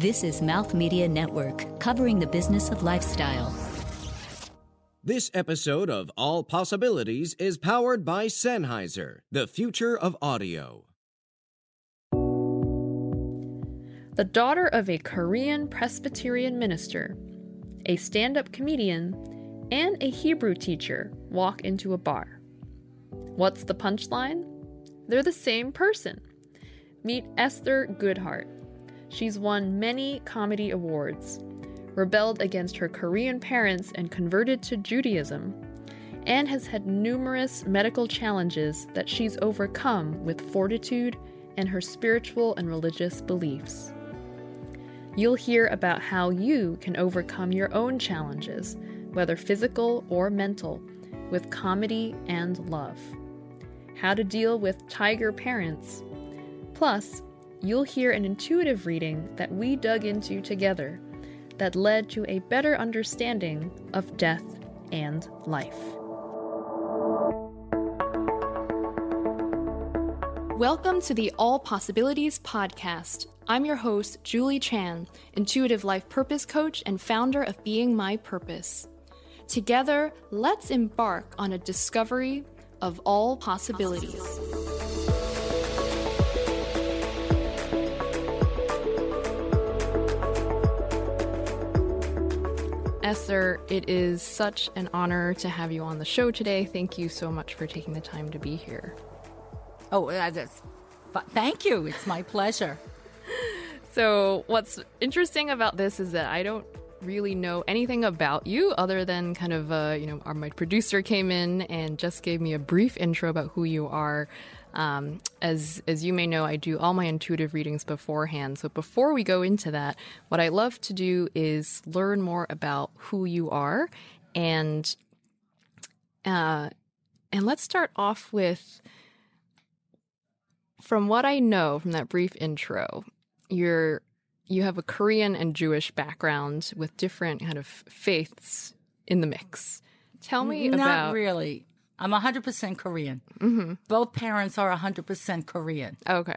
This is Mouth Media Network, covering the business of lifestyle. This episode of All Possibilities is powered by Sennheiser, the future of audio. The daughter of a Korean Presbyterian minister, a stand up comedian, and a Hebrew teacher walk into a bar. What's the punchline? They're the same person. Meet Esther Goodhart. She's won many comedy awards, rebelled against her Korean parents and converted to Judaism, and has had numerous medical challenges that she's overcome with fortitude and her spiritual and religious beliefs. You'll hear about how you can overcome your own challenges, whether physical or mental, with comedy and love. How to deal with tiger parents. Plus, you'll hear an intuitive reading that we dug into together that led to a better understanding of death and life. Welcome to the All Possibilities Podcast. I'm your host, Julie Chan, intuitive life purpose coach and founder of Being My Purpose. Together, let's embark on a discovery of all possibilities. Esther, it is such an honor to have you on the show today. Thank you so much for taking the time to be here. Oh, that's, thank you. It's my pleasure. So, what's interesting about this is that I don't really know anything about you other than kind of, uh, you know, our, my producer came in and just gave me a brief intro about who you are. Um, as as you may know, I do all my intuitive readings beforehand. So before we go into that, what I love to do is learn more about who you are, and uh, and let's start off with from what I know from that brief intro, you're you have a Korean and Jewish background with different kind of faiths in the mix. Tell me Not about really. I'm 100% Korean. Mm-hmm. Both parents are 100% Korean. Okay.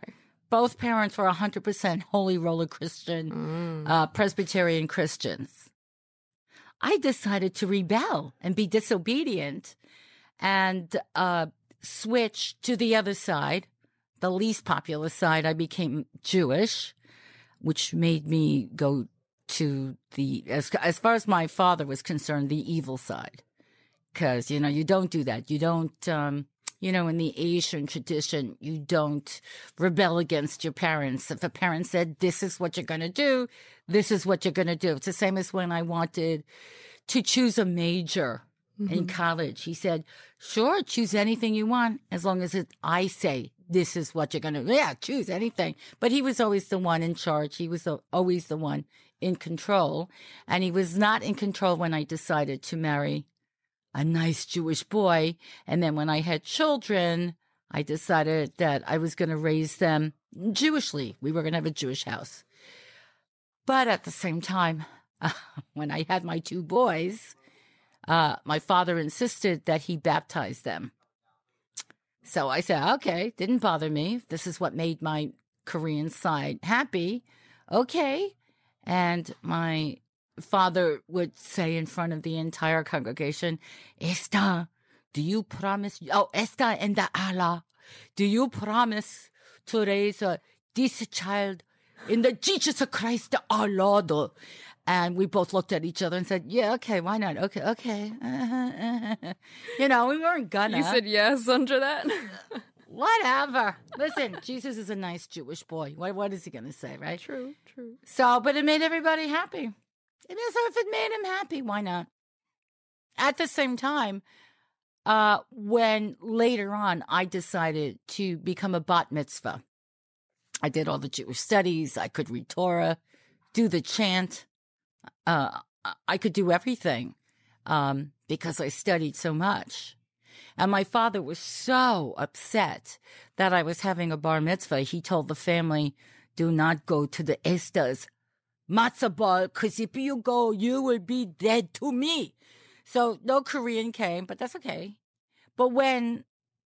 Both parents were 100% Holy Roller Christian, Mm. uh, Presbyterian Christians. I decided to rebel and be disobedient and uh, switch to the other side, the least popular side. I became Jewish, which made me go to the, as, as far as my father was concerned, the evil side because you know you don't do that. You don't um you know in the asian tradition you don't rebel against your parents. If a parent said this is what you're going to do this is what you're going to do it's the same as when i wanted to choose a major in college. He said sure choose anything you want as long as it, i say this is what you're going to yeah choose anything. But he was always the one in charge. He was the, always the one in control. And he was not in control when i decided to marry a nice Jewish boy. And then when I had children, I decided that I was going to raise them Jewishly. We were going to have a Jewish house. But at the same time, uh, when I had my two boys, uh, my father insisted that he baptize them. So I said, okay, didn't bother me. This is what made my Korean side happy. Okay. And my father would say in front of the entire congregation, Esther, do you promise? Oh, Esther and the Allah, do you promise to raise uh, this child in the Jesus Christ our Lord? And we both looked at each other and said, "Yeah, okay, why not? Okay, okay." you know, we weren't gonna. You said yes under that. Whatever. Listen, Jesus is a nice Jewish boy. What, what is he going to say, right? true, true. So, but it made everybody happy. And so if it made him happy, why not? At the same time, uh, when later on I decided to become a bat mitzvah, I did all the Jewish studies. I could read Torah, do the chant. Uh, I could do everything um, because I studied so much. And my father was so upset that I was having a bar mitzvah. He told the family, do not go to the Esther's matzah ball because if you go, you will be dead to me. So no Korean came, but that's okay. But when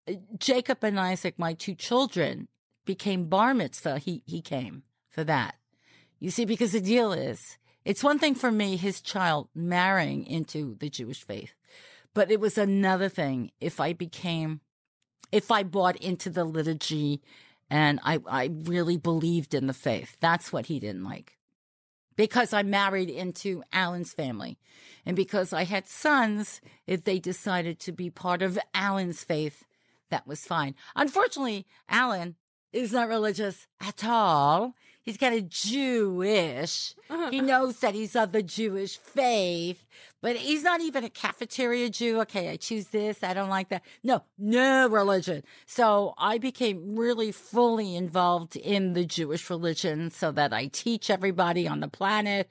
uh, Jacob and Isaac, my two children, became bar mitzvah, he, he came for that. You see, because the deal is, it's one thing for me, his child marrying into the Jewish faith, but it was another thing if I became, if I bought into the liturgy and I, I really believed in the faith. That's what he didn't like. Because I married into Alan's family and because I had sons, if they decided to be part of Alan's faith, that was fine. Unfortunately, Alan is not religious at all. He's kind of Jewish. Uh-huh. He knows that he's of the Jewish faith, but he's not even a cafeteria Jew. Okay, I choose this. I don't like that. No, no religion. So I became really fully involved in the Jewish religion so that I teach everybody on the planet.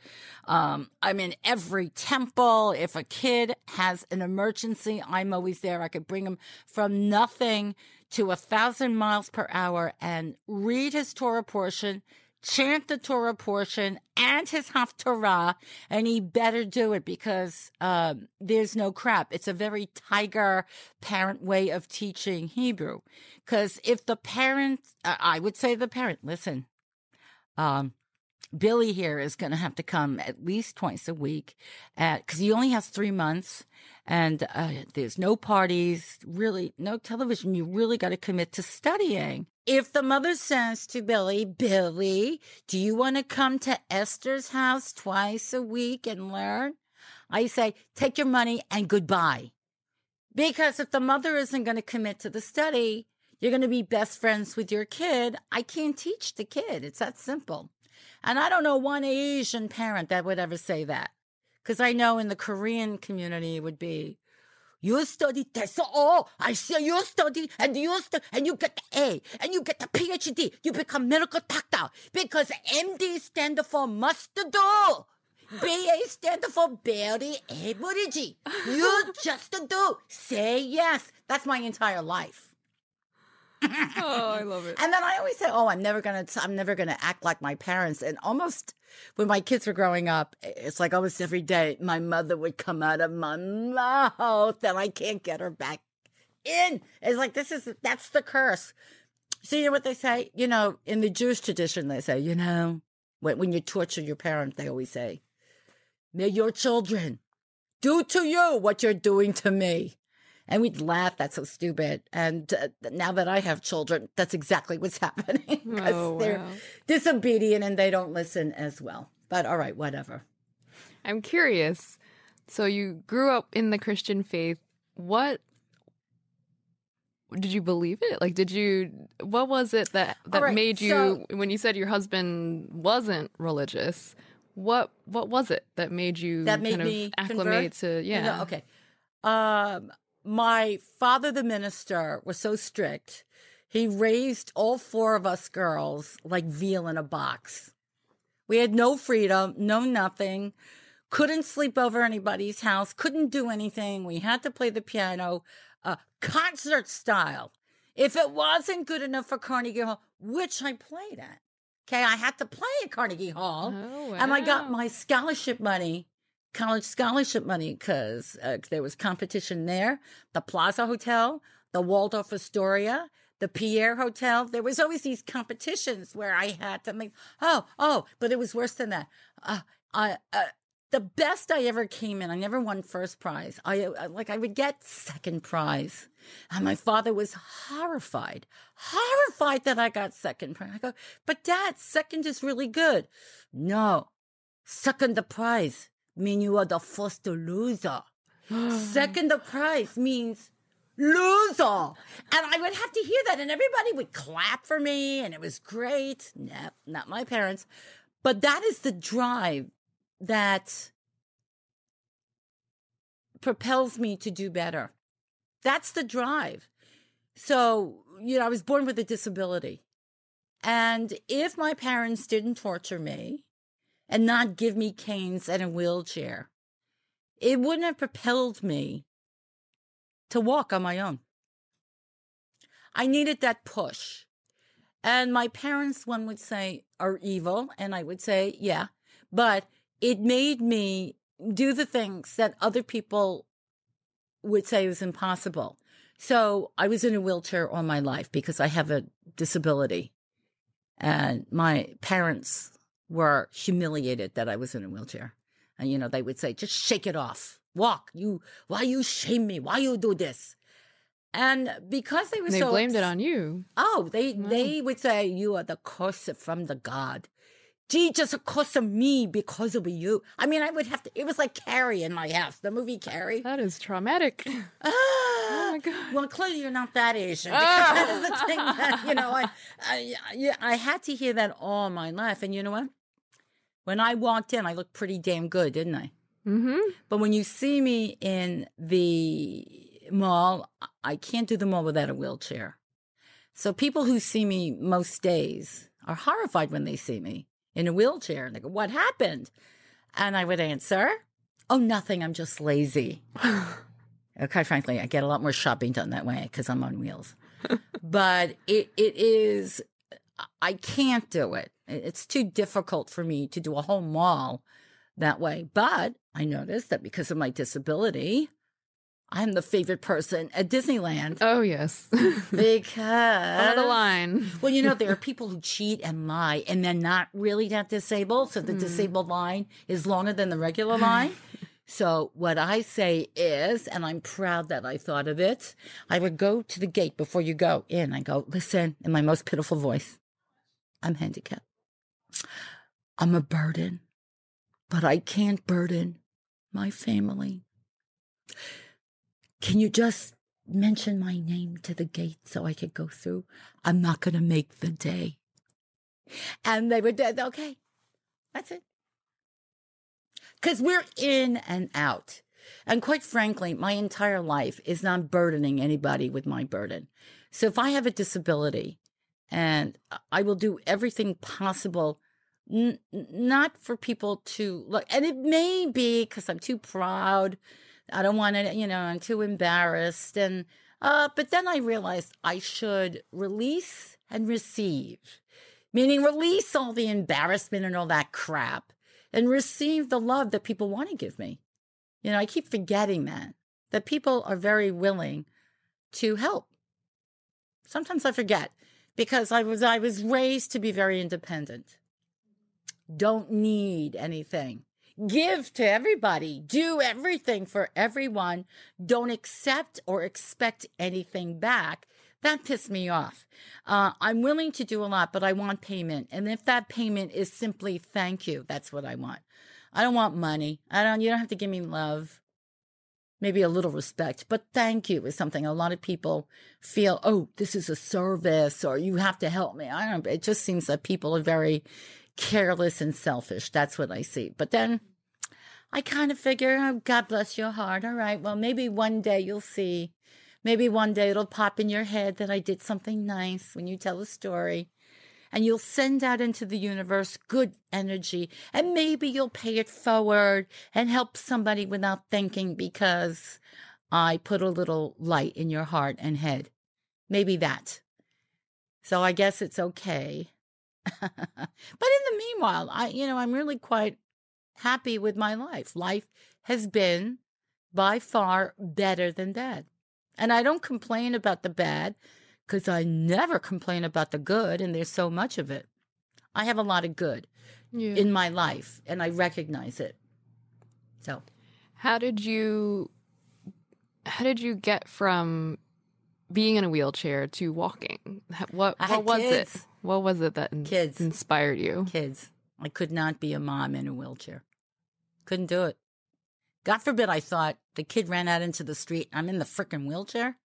Um, I'm in every temple. If a kid has an emergency, I'm always there. I could bring him from nothing to a thousand miles per hour and read his Torah portion, chant the Torah portion and his Haftarah, and he better do it because um, there's no crap. It's a very tiger parent way of teaching Hebrew. Because if the parent, I would say the parent, listen, um, Billy here is going to have to come at least twice a week because he only has three months and uh, there's no parties, really no television. You really got to commit to studying. If the mother says to Billy, Billy, do you want to come to Esther's house twice a week and learn? I say, take your money and goodbye. Because if the mother isn't going to commit to the study, you're going to be best friends with your kid. I can't teach the kid. It's that simple. And I don't know one Asian parent that would ever say that. Because I know in the Korean community it would be, you study this. Oh, I see you study and you study and you get the A and you get the PhD. You become medical doctor because MD stand for must do. BA stand for very average. You just do. Say yes. That's my entire life oh, I love it. And then I always say, "Oh, I'm never gonna, I'm never gonna act like my parents." And almost when my kids were growing up, it's like almost every day my mother would come out of my mouth, and I can't get her back in. It's like this is that's the curse. So you know what they say? You know, in the Jewish tradition, they say, you know, when when you torture your parent, they always say, "May your children do to you what you're doing to me." And we'd laugh, that's so stupid. And uh, now that I have children, that's exactly what's happening because oh, wow. they're disobedient and they don't listen as well. But all right, whatever. I'm curious. So you grew up in the Christian faith. What did you believe it? Like, did you? What was it that that right, made you? So, when you said your husband wasn't religious, what what was it that made you that made kind me acclimate convert? to? Yeah, okay. Um, my father, the minister, was so strict. He raised all four of us girls like veal in a box. We had no freedom, no nothing, couldn't sleep over anybody's house, couldn't do anything. We had to play the piano, uh, concert style. If it wasn't good enough for Carnegie Hall, which I played at, okay, I had to play at Carnegie Hall, oh, wow. and I got my scholarship money college scholarship money because uh, there was competition there. The Plaza Hotel, the Waldorf Astoria, the Pierre Hotel. There was always these competitions where I had to make. Oh, oh, but it was worse than that. Uh, I. Uh, the best I ever came in, I never won first prize. I uh, like I would get second prize, and my father was horrified, horrified that I got second prize. I go, but Dad, second is really good. No, second the prize mean you are the first loser. Second prize means loser. And I would have to hear that, and everybody would clap for me, and it was great. No, not my parents. But that is the drive that propels me to do better. That's the drive. So, you know, I was born with a disability. And if my parents didn't torture me, and not give me canes and a wheelchair. It wouldn't have propelled me to walk on my own. I needed that push. And my parents, one would say, are evil. And I would say, yeah. But it made me do the things that other people would say was impossible. So I was in a wheelchair all my life because I have a disability. And my parents were humiliated that I was in a wheelchair. And, you know, they would say, just shake it off. Walk. You, why you shame me? Why you do this? And because they were They so blamed it on you. Oh, they Wow. they would say you are the curse from the God. Jesus curse of me because of you. I mean, I would have to. It was like Carrie in my house, the movie Carrie. That is traumatic. Ah, Oh my God. Well, clearly you're not that Asian. Because that is the thing that you know. I, I yeah, I had to hear that all my life, and you know what? When I walked in, I looked pretty damn good, didn't I? Mm-hmm. But when you see me in the mall, I can't do the mall without a wheelchair. So people who see me most days are horrified when they see me in a wheelchair and they go, What happened? And I would answer, Oh, nothing. I'm just lazy. Quite frankly, I get a lot more shopping done that way because I'm on wheels. but it, it is, I can't do it. It's too difficult for me to do a whole mall that way. But I noticed that because of my disability, I'm the favorite person at Disneyland Oh yes. because Over the line. well, you know, there are people who cheat and lie and they're not really that disabled. So the hmm. disabled line is longer than the regular line. So what I say is, and I'm proud that I thought of it, I would go to the gate before you go in. I go, listen, in my most pitiful voice, I'm handicapped. I'm a burden, but I can't burden my family. Can you just mention my name to the gate so I could go through? I'm not going to make the day. And they were dead. okay, that's it. Because we're in and out. And quite frankly, my entire life is not burdening anybody with my burden. So if I have a disability and I will do everything possible, n- not for people to look, and it may be because I'm too proud. I don't want to, you know, I'm too embarrassed. And, uh, but then I realized I should release and receive, meaning release all the embarrassment and all that crap and receive the love that people want to give me. You know, I keep forgetting that, that people are very willing to help. Sometimes I forget because I was, I was raised to be very independent. Don't need anything. Give to everybody. Do everything for everyone. Don't accept or expect anything back. That pissed me off. Uh, I'm willing to do a lot, but I want payment. And if that payment is simply thank you, that's what I want. I don't want money. I don't, you don't have to give me love. Maybe a little respect, but thank you is something a lot of people feel, oh, this is a service or you have to help me. I don't, it just seems that people are very careless and selfish. That's what I see. But then I kind of figure, oh, God bless your heart. All right. Well, maybe one day you'll see. Maybe one day it'll pop in your head that I did something nice when you tell a story. And you'll send out into the universe good energy. And maybe you'll pay it forward and help somebody without thinking because I put a little light in your heart and head. Maybe that. So I guess it's okay. but in the meanwhile, I, you know, I'm really quite happy with my life. Life has been by far better than bad. And I don't complain about the bad because I never complain about the good, and there's so much of it. I have a lot of good Yeah. in my life, and I recognize it. So, How did you how did you get from being in a wheelchair to walking? What what was it? What was it that in- Kids. inspired you? kids, I could not be a mom in a wheelchair. Couldn't do it. God forbid I thought the kid ran out into the street. I'm in the freaking wheelchair.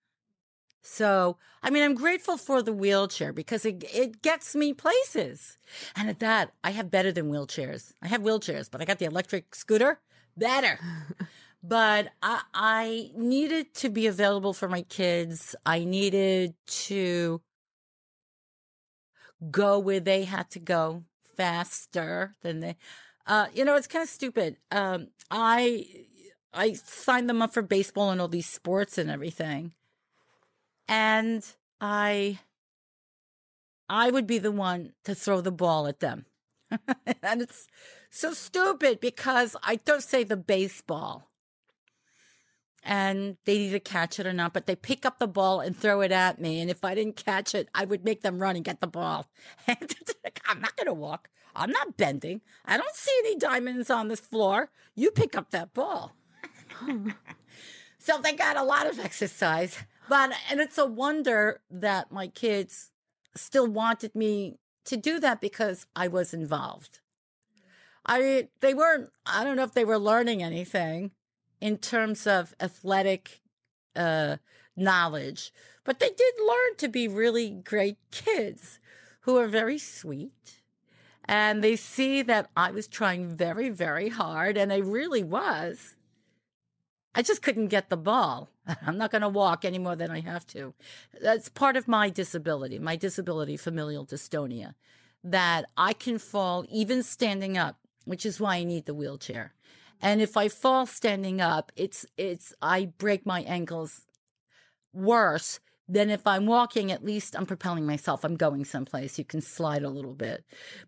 So, I mean, I'm grateful for the wheelchair because it, it gets me places. And at that, I have better than wheelchairs. I have wheelchairs, but I got the electric scooter. Better. but I, I needed to be available for my kids. I needed to go where they had to go faster than they uh you know it's kind of stupid um i i signed them up for baseball and all these sports and everything and i i would be the one to throw the ball at them and it's so stupid because i don't say the baseball and they either catch it or not, but they pick up the ball and throw it at me. And if I didn't catch it, I would make them run and get the ball. I'm not going to walk. I'm not bending. I don't see any diamonds on this floor. You pick up that ball. so they got a lot of exercise. But, and it's a wonder that my kids still wanted me to do that because I was involved. I, they weren't, I don't know if they were learning anything in terms of athletic uh, knowledge, but they did learn to be really great kids who are very sweet. And they see that I was trying very, very hard, and I really was. I just couldn't get the ball. I'm not going to walk any more than I have to. That's part of my disability, my disability, familial dystonia, that I can fall even standing up, which is why I need the wheelchair. And if I fall standing up, it's it's I break my ankles worse than if I'm walking, at least I'm propelling myself. I'm going someplace. You can slide a little bit.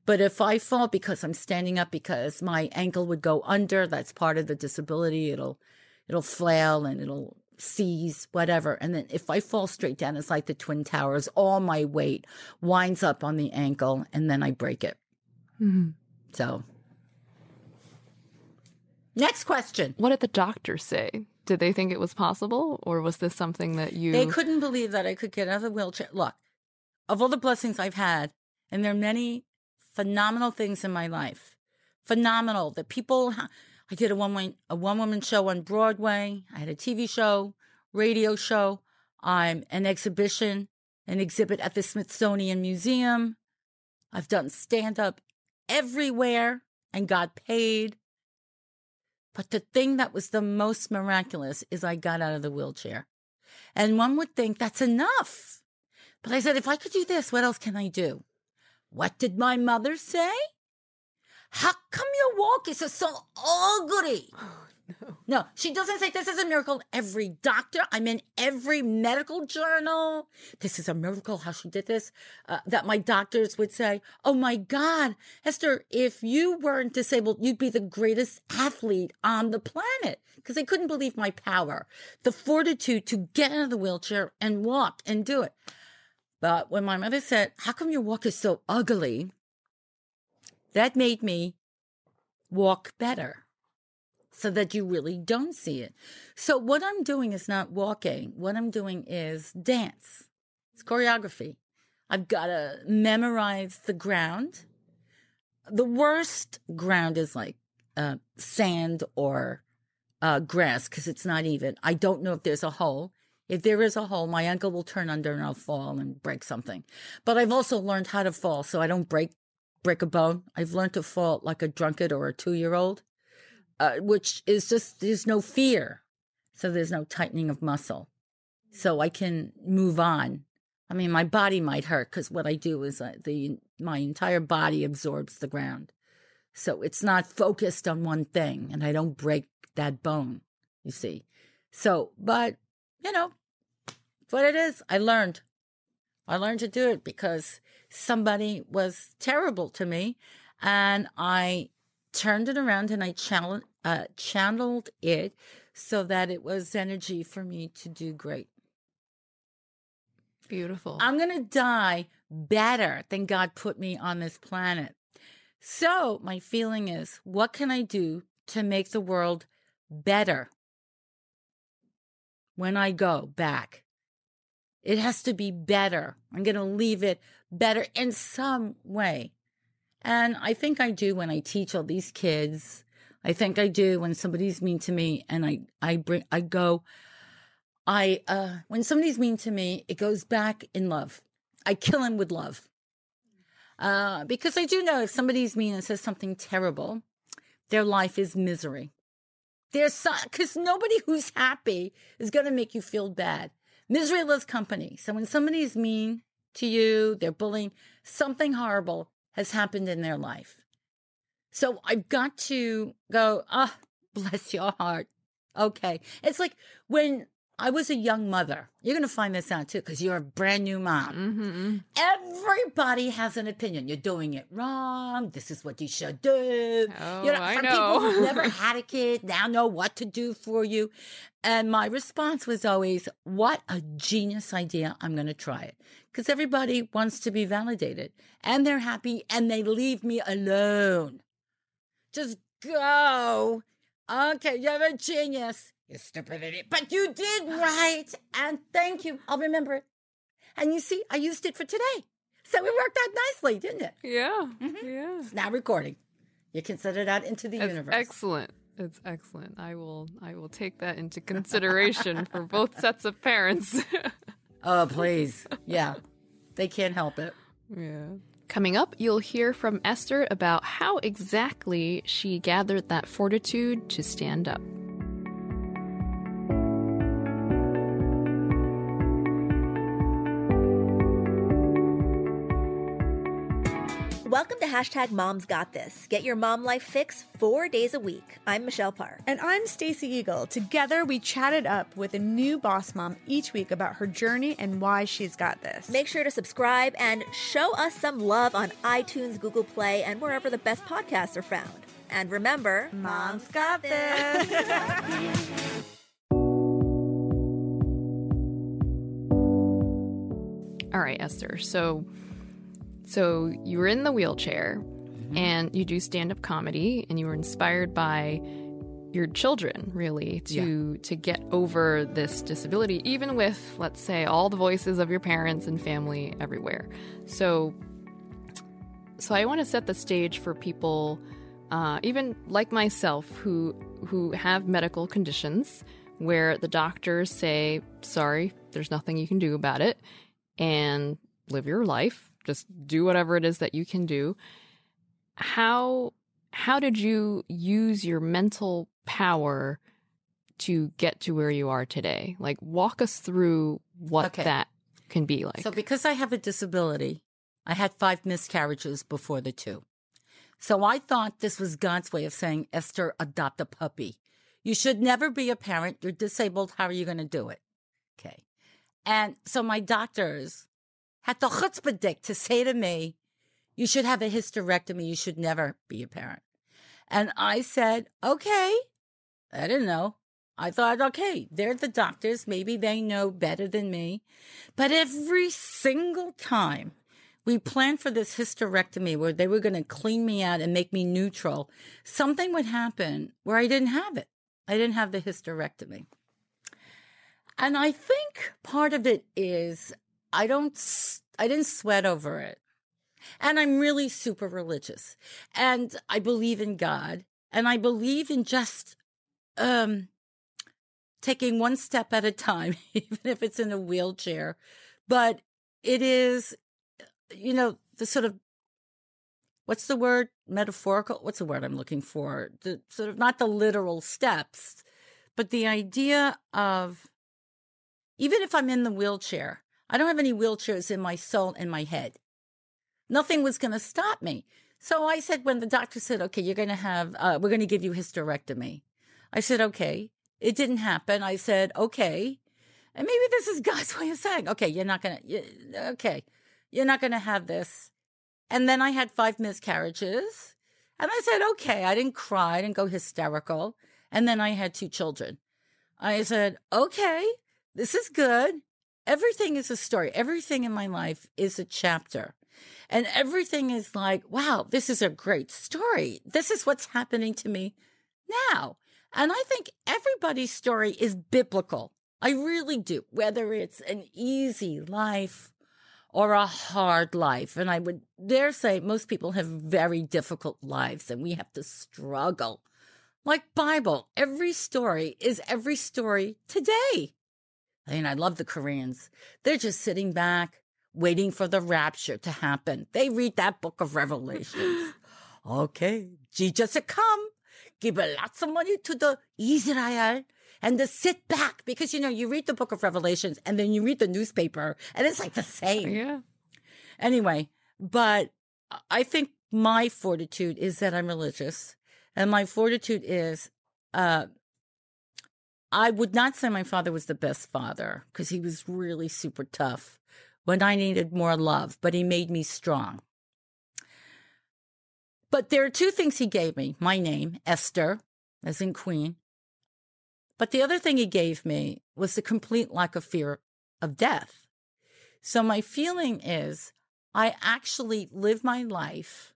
But if I fall because I'm standing up because my ankle would go under, that's part of the disability. It'll it'll flail and it'll seize, whatever. And then if I fall straight down, it's like the Twin Towers. All my weight winds up on the ankle and then I break it. Mm-hmm. So next question. What did the doctor say? Did they think it was possible, or was this something that you? They couldn't believe that I could get out of the wheelchair. Look, of all the blessings I've had, and there are many phenomenal things in my life, phenomenal that people. I did a one a one woman show on Broadway. I had a TV show, radio show. I'm an exhibition, an exhibit at the Smithsonian Museum. I've done stand up everywhere and got paid. But the thing that was the most miraculous is I got out of the wheelchair. And one would think that's enough. But I said, if I could do this, what else can I do? What did my mother say? How come your walk is so ugly? No. no, she doesn't say this is a miracle. Every doctor, I'm in every medical journal. This is a miracle how she did this. Uh, that my doctors would say, Oh my God, Esther, if you weren't disabled, you'd be the greatest athlete on the planet. Because they couldn't believe my power, the fortitude to get out of the wheelchair and walk and do it. But when my mother said, How come your walk is so ugly? That made me walk better so that you really don't see it. So what I'm doing is not walking. What I'm doing is dance. It's choreography. I've got to memorize the ground. The worst ground is like uh, sand or uh, grass because it's not even. I don't know if there's a hole. If there is a hole, my ankle will turn under and I'll fall and break something. But I've also learned how to fall so I don't break break a bone. I've learned to fall like a drunkard or a two year old uh, which is just there's no fear, so there's no tightening of muscle, so I can move on. I mean, my body might hurt because what I do is uh, the my entire body absorbs the ground, so it's not focused on one thing, and I don't break that bone. You see, so but you know what it is. I learned. I learned to do it because somebody was terrible to me, and I turned it around and I channeled, uh, channeled it so that it was energy for me to do great. Beautiful. I'm going to die better than God put me on this planet. So, my feeling is what can I do to make the world better when I go back? It has to be better. I'm going to leave it better in some way. And I think I do when I teach all these kids. I think I do when somebody's mean to me and I, I bring, I go, I, uh, when somebody's mean to me, it goes back in love. I kill him with love. Uh, because I do know if somebody's mean and says something terrible, their life is misery. There's some, cause nobody who's happy is going to make you feel bad. Misery loves company. So when somebody's mean to you, they're bullying, something horrible, has happened in their life. So I've got to go, ah, oh, bless your heart. Okay. It's like when I was a young mother. You're going to find this out too because you're a brand new mom. Mm-hmm. Everybody has an opinion. You're doing it wrong. This is what you should do. Oh, you know, I know. people who never had a kid, now know what to do for you. And my response was always, "What a genius idea! I'm going to try it." Because everybody wants to be validated, and they're happy, and they leave me alone. Just go. Okay, you're a genius. You stupid idiot. But you did right. And thank you. I'll remember it. And you see, I used it for today. So it worked out nicely, didn't it? Yeah. Mhm. Yeah. It's now recording. You consider that into the universe. excellent. It's excellent. I will I will take that into consideration for both sets of parents. Oh, please. Yeah. They can't help it. yeah. Coming up, you'll hear from Esther about how exactly she gathered that fortitude to stand up. Welcome to hashtag Moms Got This. Get your mom life fix four days a week. I'm Michelle Parr. And I'm Stacey Eagle. Together, we chatted up with a new boss mom each week about her journey and why she's got this. Make sure to subscribe and show us some love on iTunes, Google Play, and wherever the best podcasts are found. And remember, Mom's got this. All right, Esther. So so you were in the wheelchair and you do stand-up comedy and you were inspired by your children really to to get over this disability even with let's say all the voices of your parents and family everywhere. So so I want to set the stage for people uh, even like myself who who have medical conditions where the doctors say sorry there's nothing you can do about it and live your life just do whatever it is that you can do how how did you use your mental power to get to where you are today like walk us through what Okay. that can be like So, because I have a disability, I had five miscarriages before the two. So, I thought this was God's way of saying, Esther, adopt a puppy. You should never be a parent. You're disabled. How are you going to do it? Okay. And so, my doctors had the chutzpah dick to say to me, You should have a hysterectomy. You should never be a parent. And I said, Okay. I didn't know. I thought, okay, they're the doctors. Maybe they know better than me. But every single time we planned for this hysterectomy where they were going to clean me out and make me neutral, something would happen where I didn't have it. I didn't have the hysterectomy. And I think part of it is I don't, I didn't sweat over it. And I'm really super religious. And I believe in God. And I believe in just, um, taking one step at a time, even if it's in a wheelchair. But it is, you know, the sort of, what's the word? Metaphorical? What's the word I'm looking for? The sort of not the literal steps, but the idea of, even if I'm in the wheelchair, I don't have any wheelchairs in my soul and my head. Nothing was going to stop me. So I said, when the doctor said, okay, you're going to have, uh, we're going to give you hysterectomy. I said, okay. It didn't happen. I said, okay. And maybe this is God's way of saying, okay, you're not going to, okay, you're not going to have this. And then I had five miscarriages. And I said, okay, I didn't cry, I didn't go hysterical. And then I had two children. I said, okay, this is good. Everything is a story. Everything in my life is a chapter. And everything is like, wow, this is a great story. This is what's happening to me now. And I think everybody's story is biblical. I really do, whether it's an easy life or a hard life. And I would dare say most people have very difficult lives and we have to struggle. Like Bible, every story is every story today. I mean, I love the Koreans. They're just sitting back, waiting for the rapture to happen. They read that book of Revelations. okay, Jesus come, give lots of money to the Israel, and to sit back because you know you read the book of Revelations and then you read the newspaper and it's like the same. yeah Anyway, but I think my fortitude is that I'm religious, and my fortitude is uh, I would not say my father was the best father because he was really super tough when I needed more love, but he made me strong. But there are two things he gave me my name, Esther, as in Queen. But the other thing he gave me was the complete lack of fear of death. So my feeling is I actually live my life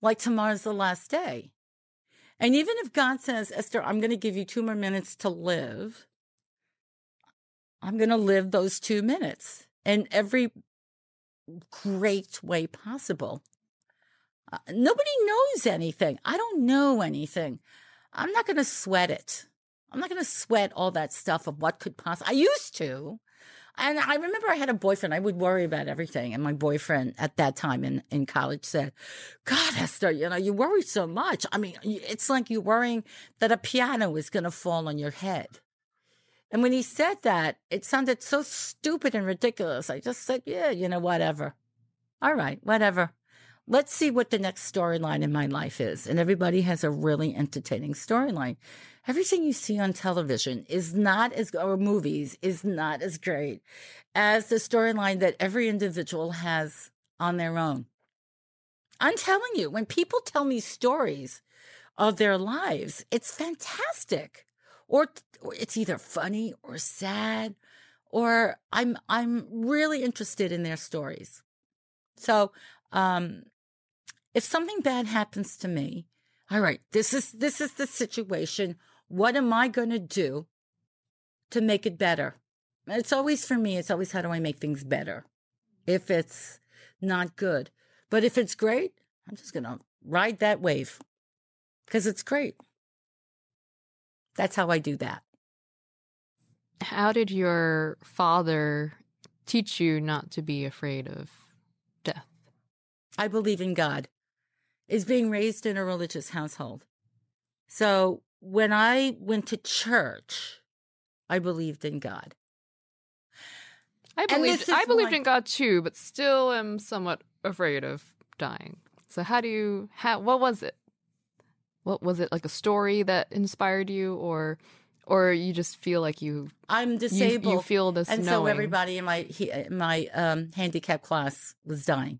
like tomorrow's the last day. And even if God says, Esther, I'm going to give you two more minutes to live, I'm going to live those two minutes in every great way possible. Uh, nobody knows anything. I don't know anything. I'm not going to sweat it. I'm not going to sweat all that stuff of what could possibly. I used to. And I remember I had a boyfriend. I would worry about everything. And my boyfriend at that time in, in college said, God, Esther, you know, you worry so much. I mean, it's like you're worrying that a piano is going to fall on your head. And when he said that, it sounded so stupid and ridiculous. I just said, yeah, you know, whatever. All right, whatever. Let's see what the next storyline in my life is. And everybody has a really entertaining storyline everything you see on television is not as or movies is not as great as the storyline that every individual has on their own. I'm telling you, when people tell me stories of their lives, it's fantastic. Or, or it's either funny or sad or I'm I'm really interested in their stories. So, um if something bad happens to me, all right, this is this is the situation. What am I going to do to make it better? It's always for me, it's always how do I make things better if it's not good. But if it's great, I'm just going to ride that wave because it's great. That's how I do that. How did your father teach you not to be afraid of death? I believe in God. Is being raised in a religious household. So when I went to church, I believed in God. I believed I believed in God too, but still am somewhat afraid of dying. So how do you how what was it? What was it like a story that inspired you or or you just feel like you I'm disabled. You, you feel this and knowing. so everybody in my he, my um handicap class was dying.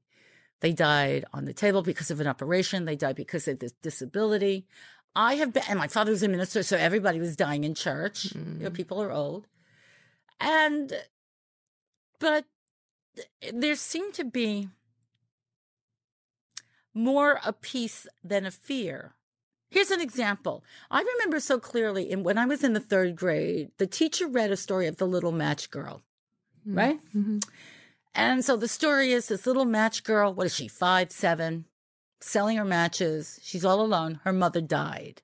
They died on the table because of an operation. They died because of this disability. I have been, and my father was a minister, so everybody was dying in church. Mm. You know, mm. people are old. And, but there seemed to be more a peace than a fear. Here's an example. I remember so clearly in, when I was in the third grade, the teacher read a story of the little match girl, mm. right? Mm-hmm. And so the story is this little match girl, what is she, five, seven, selling her matches. She's all alone. Her mother died.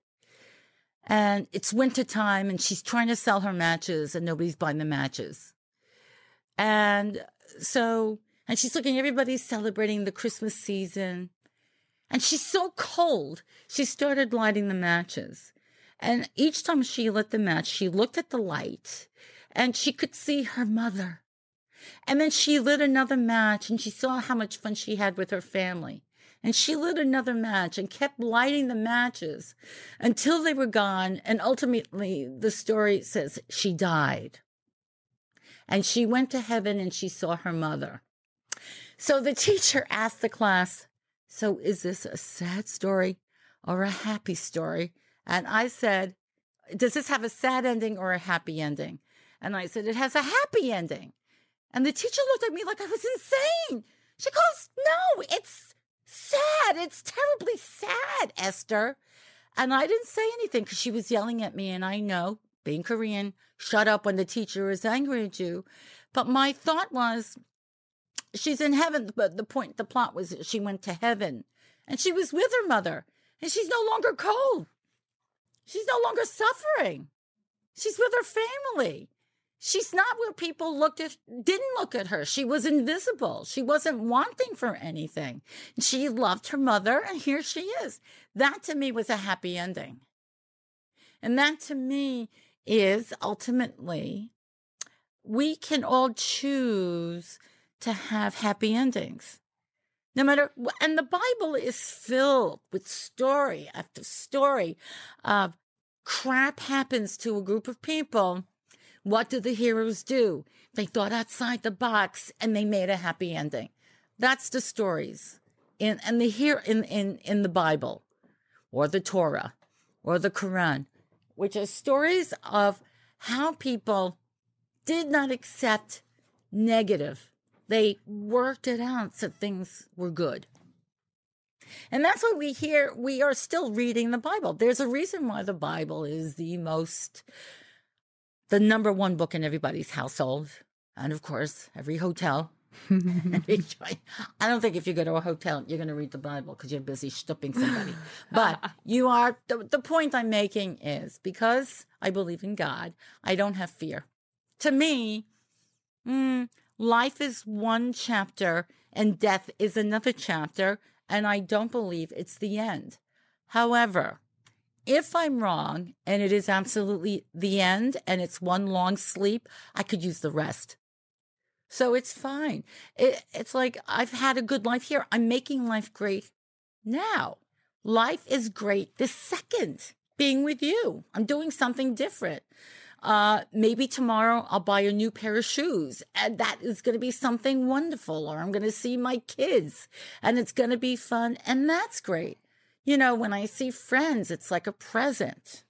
And it's winter time and she's trying to sell her matches and nobody's buying the matches. And so, and she's looking, everybody's celebrating the Christmas season. And she's so cold. She started lighting the matches. And each time she lit the match, she looked at the light and she could see her mother. And then she lit another match and she saw how much fun she had with her family. And she lit another match and kept lighting the matches until they were gone. And ultimately, the story says she died. And she went to heaven and she saw her mother. So the teacher asked the class, So is this a sad story or a happy story? And I said, Does this have a sad ending or a happy ending? And I said, It has a happy ending. And the teacher looked at me like I was insane. She goes, No, it's sad. It's terribly sad, Esther. And I didn't say anything because she was yelling at me. And I know, being Korean, shut up when the teacher is angry at you. But my thought was, she's in heaven. But the point, the plot was she went to heaven and she was with her mother and she's no longer cold. She's no longer suffering. She's with her family. She's not where people looked at, didn't look at her. She was invisible. She wasn't wanting for anything. She loved her mother, and here she is. That to me was a happy ending. And that to me is ultimately, we can all choose to have happy endings. No matter, and the Bible is filled with story after story of crap happens to a group of people, what do the heroes do? They thought outside the box and they made a happy ending. That's the stories in and the here in, in in the Bible or the Torah or the Quran, which are stories of how people did not accept negative. They worked it out so things were good. And that's why we hear we are still reading the Bible. There's a reason why the Bible is the most the number one book in everybody's household. And of course, every hotel. I don't think if you go to a hotel, you're going to read the Bible because you're busy stooping somebody. but you are, the, the point I'm making is because I believe in God, I don't have fear. To me, mm, life is one chapter and death is another chapter and I don't believe it's the end. However, if I'm wrong and it is absolutely the end and it's one long sleep, I could use the rest. So it's fine. It, it's like I've had a good life here. I'm making life great now. Life is great this second being with you. I'm doing something different. Uh, maybe tomorrow I'll buy a new pair of shoes and that is going to be something wonderful. Or I'm going to see my kids and it's going to be fun. And that's great. You know, when I see friends, it's like a present.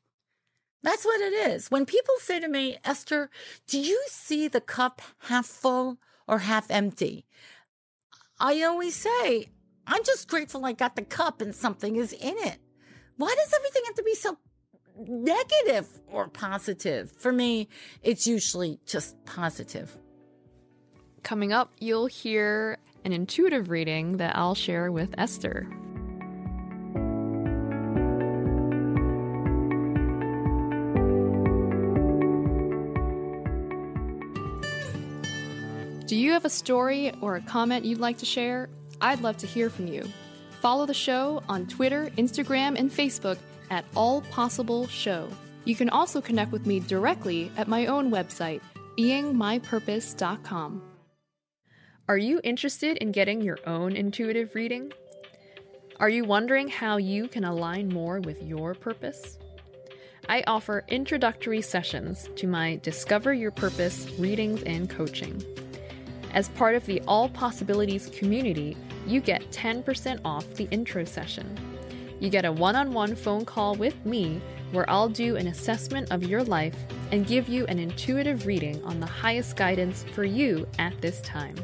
That's what it is. When people say to me, Esther, do you see the cup half full or half empty? I always say, I'm just grateful I got the cup and something is in it. Why does everything have to be so negative or positive. For me, it's usually just positive. Coming up, you'll hear an intuitive reading that I'll share with Esther. Have a story or a comment you'd like to share? I'd love to hear from you. Follow the show on Twitter, Instagram, and Facebook at All Possible Show. You can also connect with me directly at my own website, beingmypurpose.com. Are you interested in getting your own intuitive reading? Are you wondering how you can align more with your purpose? I offer introductory sessions to my Discover Your Purpose readings and coaching. As part of the All Possibilities community, you get 10% off the intro session. You get a one on one phone call with me where I'll do an assessment of your life and give you an intuitive reading on the highest guidance for you at this time.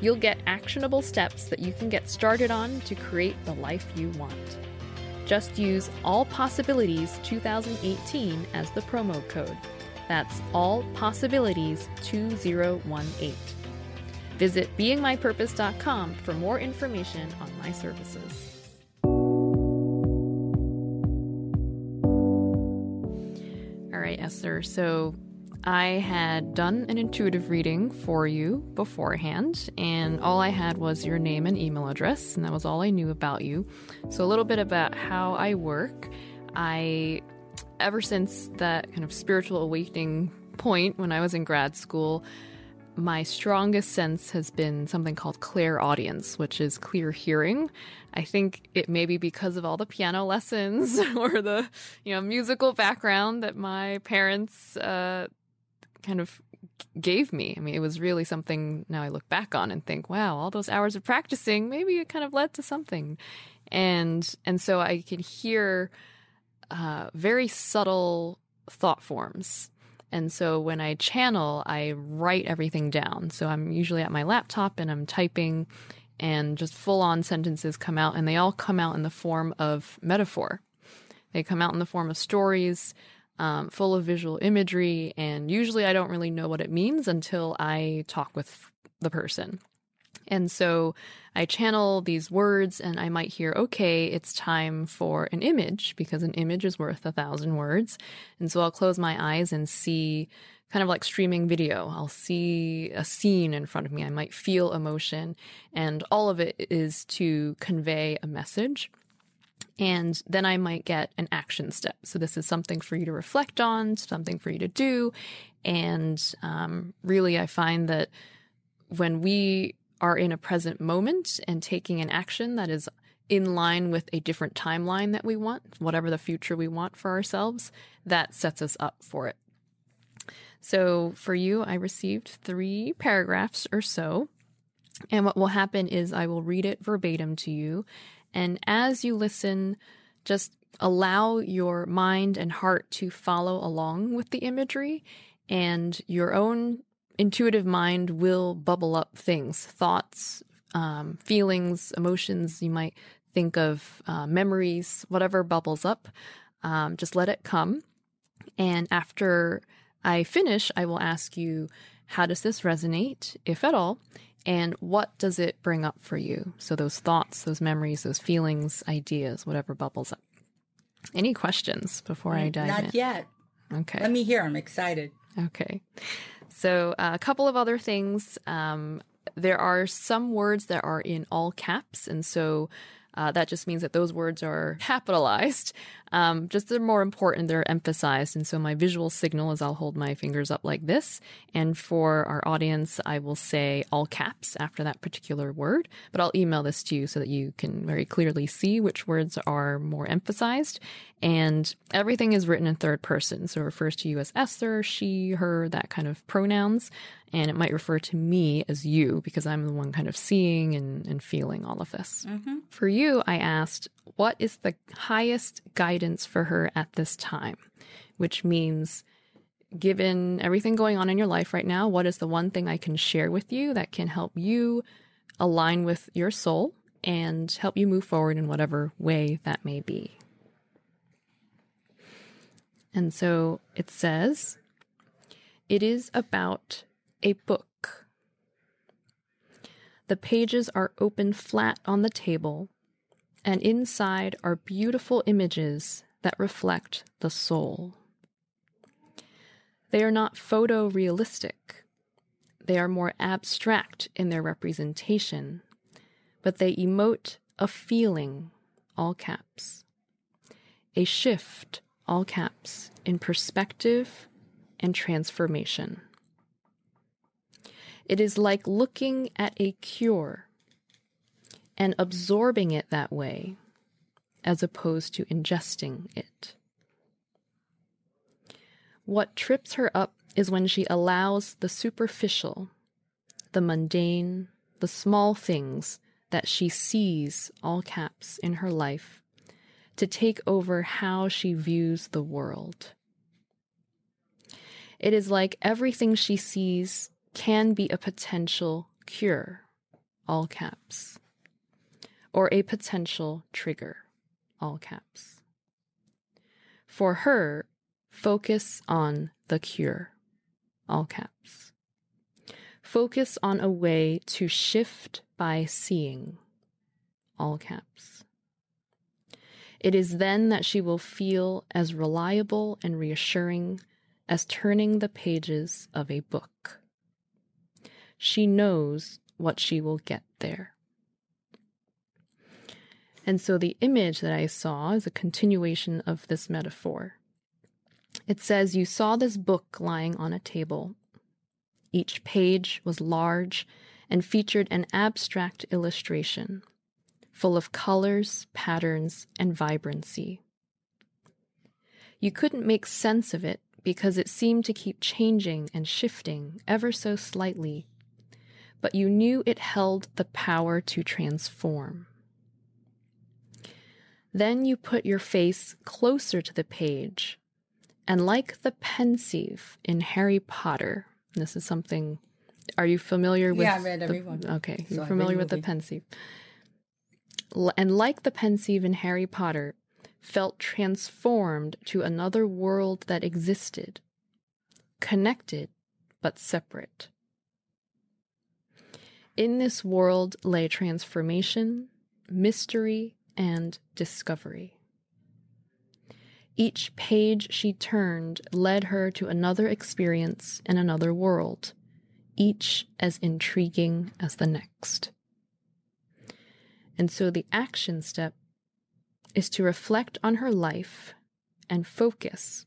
You'll get actionable steps that you can get started on to create the life you want. Just use All Possibilities 2018 as the promo code. That's All Possibilities 2018. Visit beingmypurpose.com for more information on my services. All right, Esther. So I had done an intuitive reading for you beforehand, and all I had was your name and email address, and that was all I knew about you. So, a little bit about how I work. I, ever since that kind of spiritual awakening point when I was in grad school, my strongest sense has been something called clairaudience, which is clear hearing. I think it may be because of all the piano lessons or the you know musical background that my parents uh, kind of gave me. I mean, it was really something. Now I look back on and think, wow, all those hours of practicing, maybe it kind of led to something, and and so I can hear uh, very subtle thought forms and so when I channel, I write everything down. So I'm usually at my laptop and I'm typing, and just full on sentences come out, and they all come out in the form of metaphor. They come out in the form of stories, um, full of visual imagery, and usually I don't really know what it means until I talk with the person. And so I channel these words and I might hear, okay, it's time for an image because an image is worth a thousand words. And so I'll close my eyes and see kind of like streaming video. I'll see a scene in front of me. I might feel emotion and all of it is to convey a message. And then I might get an action step. So this is something for you to reflect on, something for you to do. And um, really, I find that when we are in a present moment and taking an action that is in line with a different timeline that we want, whatever the future we want for ourselves, that sets us up for it. So for you, I received three paragraphs or so. And what will happen is I will read it verbatim to you. And as you listen, just allow your mind and heart to follow along with the imagery, and your own intuitive mind will bubble up things, thoughts, um, feelings, emotions. You might think of uh, memories, whatever bubbles up. Um, just let it come. And after I finish, I will ask you, how does this resonate, if at all? And what does it bring up for you? So, those thoughts, those memories, those feelings, ideas, whatever bubbles up. Any questions before I dive Not in? yet. Okay. Let me hear. I'm excited. Okay. So, uh, a couple of other things. Um, there are some words that are in all caps. And so uh, that just means that those words are capitalized. Um, just they're more important, they're emphasized. And so my visual signal is I'll hold my fingers up like this. And for our audience, I will say all caps after that particular word. But I'll email this to you so that you can very clearly see which words are more emphasized. And everything is written in third person. So it refers to you as Esther, she, her, that kind of pronouns. And it might refer to me as you because I'm the one kind of seeing and, and feeling all of this. Mm-hmm. For you, I asked, what is the highest guidance for her at this time? Which means, given everything going on in your life right now, what is the one thing I can share with you that can help you align with your soul and help you move forward in whatever way that may be? And so it says, it is about a book. The pages are open flat on the table, and inside are beautiful images that reflect the soul. They are not photorealistic. They are more abstract in their representation, but they emote a feeling, all caps, a shift, all caps, in perspective and transformation. It is like looking at a cure and absorbing it that way, as opposed to ingesting it. What trips her up is when she allows the superficial, the mundane, the small things that she sees, all caps, in her life, to take over how she views the world. It is like everything she sees can be a potential cure, all caps, or a potential trigger, all caps. For her, focus on the cure, all caps. Focus on a way to shift by seeing, all caps. It is then that she will feel as reliable and reassuring as turning the pages of a book. She knows what she will get there. And so the image that I saw is a continuation of this metaphor. It says, You saw this book lying on a table. Each page was large and featured an abstract illustration, full of colors, patterns, and vibrancy. You couldn't make sense of it because it seemed to keep changing and shifting ever so slightly, but you knew it held the power to transform. Then you put your face closer to the page, and like the pensieve in Harry Potter, this is something. Are you familiar with? Yeah, I read the- every one. Okay, So you're familiar with the pensieve. And like the pensieve in Harry Potter, felt transformed to another world that existed, connected but separate. In this world lay transformation, mystery, and discovery. Each page she turned led her to another experience in another world, each as intriguing as the next. And so the action step is to reflect on her life and focus.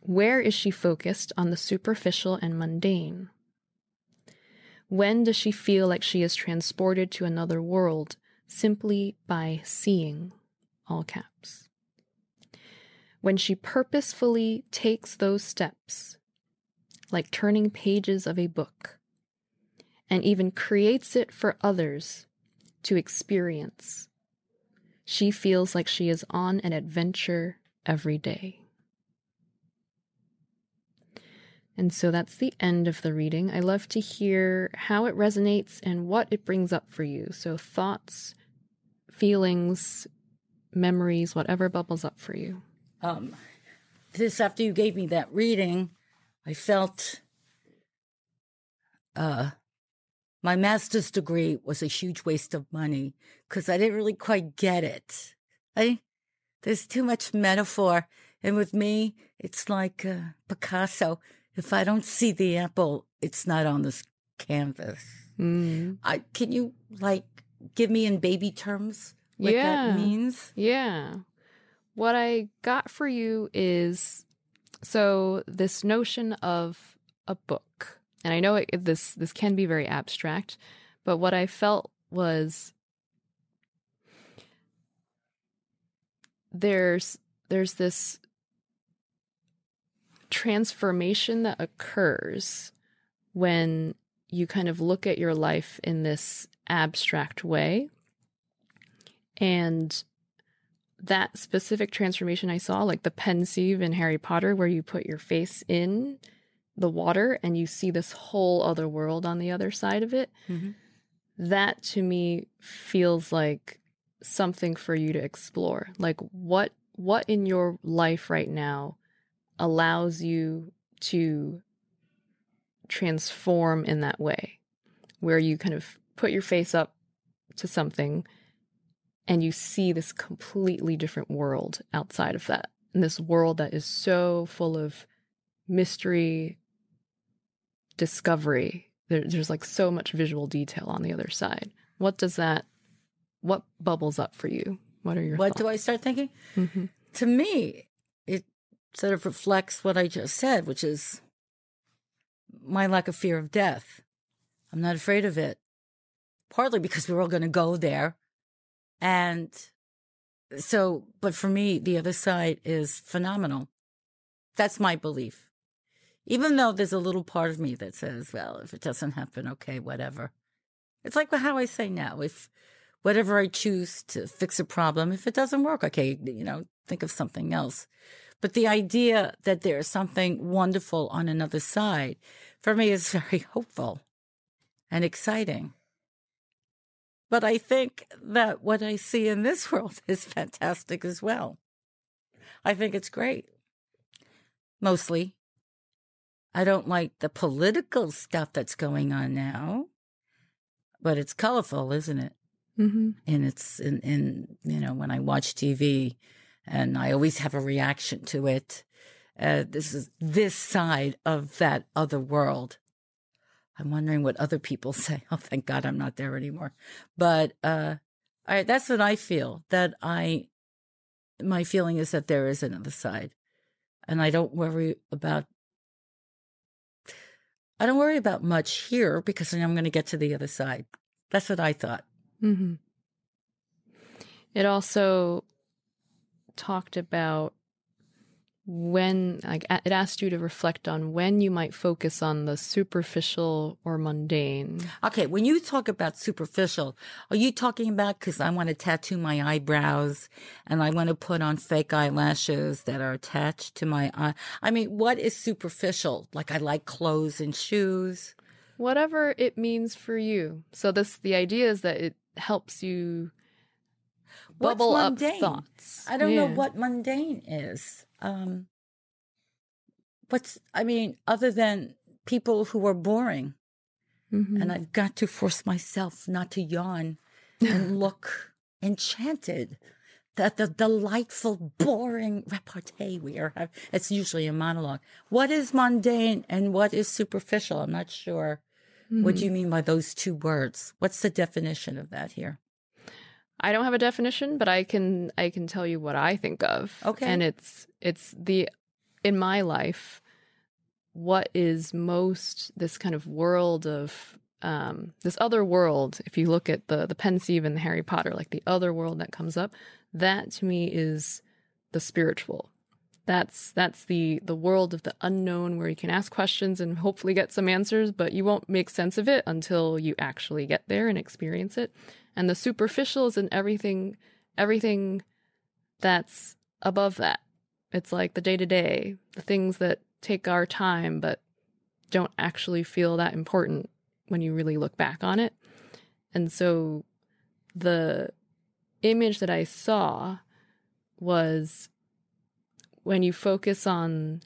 Where is she focused on the superficial and mundane? When does she feel like she is transported to another world simply by seeing, all caps. When she purposefully takes those steps, like turning pages of a book, and even creates it for others to experience, she feels like she is on an adventure every day. And so that's the end of the reading. I love to hear how it resonates and what it brings up for you. So, thoughts, feelings, memories, whatever bubbles up for you. Um, this after you gave me that reading, I felt uh, my master's degree was a huge waste of money because I didn't really quite get it. I there's too much metaphor, and with me, it's like uh, Picasso if I don't see the apple, it's not on this canvas. Mm. I can you like give me in baby terms what Yeah. that means? Yeah. What I got for you is so this notion of a book. And I know it, this this can be very abstract, but what I felt was there's there's this transformation that occurs when you kind of look at your life in this abstract way and that specific transformation I saw, like the pensieve in Harry Potter, where you put your face in the water and you see this whole other world on the other side of it, Mhm. that to me feels like something for you to explore. Like what what in your life right now allows you to transform in that way, where you kind of put your face up to something and you see this completely different world outside of that. And this world that is so full of mystery, discovery. There, there's like so much visual detail on the other side. What does that, what bubbles up for you? What are your What do? I start thinking? Mhm. To me, sort of reflects what I just said, which is my lack of fear of death. I'm not afraid of it, partly because we're all going to go there. And so, but for me, the other side is phenomenal. That's my belief. Even though there's a little part of me that says, well, if it doesn't happen, okay, whatever. It's like how I say now if whatever I choose to fix a problem, if it doesn't work, okay, you know, think of something else. But the idea that there's something wonderful on another side for me is very hopeful and exciting. But I think that what I see in this world is fantastic as well. I think it's great. Mostly. I don't like the political stuff that's going on now, but it's colorful, isn't it? Mhm. and it's in, in you know when I watch TV, and I always have a reaction to it. Uh, this is this side of that other world. I'm wondering what other people say. Oh, thank God I'm not there anymore. But uh, that's what I feel. That I, my feeling is that there is another side, and I don't worry about. I don't worry about much here because I'm going to get to the other side. That's what I thought. hmm It also talked about when, like, it asked you to reflect on when you might focus on the superficial or mundane. Okay, when you talk about superficial, are you talking about because I want to tattoo my eyebrows and I want to put on fake eyelashes that are attached to my eye? I mean, what is superficial? Like I like clothes and shoes. Whatever it means for you. So, this, the idea is that it helps you bubble up mundane? thoughts. I don't know what mundane is. Um, what's, I mean, other than people who are boring. Mhm. and I've got to force myself not to yawn and look enchanted. That the delightful, boring repartee we are having. It's usually a monologue. What is mundane and what is superficial? I'm not sure. What do you mean by those two words? What's the definition of that here? I don't have a definition, but I can I can tell you what I think of. Okay. And it's it's the in my life what is most this kind of world of um, this other world. If you look at the the Pensieve the Harry Potter, like the other world that comes up, that to me is the spiritual. That's that's the the world of the unknown where you can ask questions and hopefully get some answers, but you won't make sense of it until you actually get there and experience it. And the superficial and everything everything that's above that. It's like the day to day, the things that take our time but don't actually feel that important when you really look back on it. And so the image that I saw was when you focus on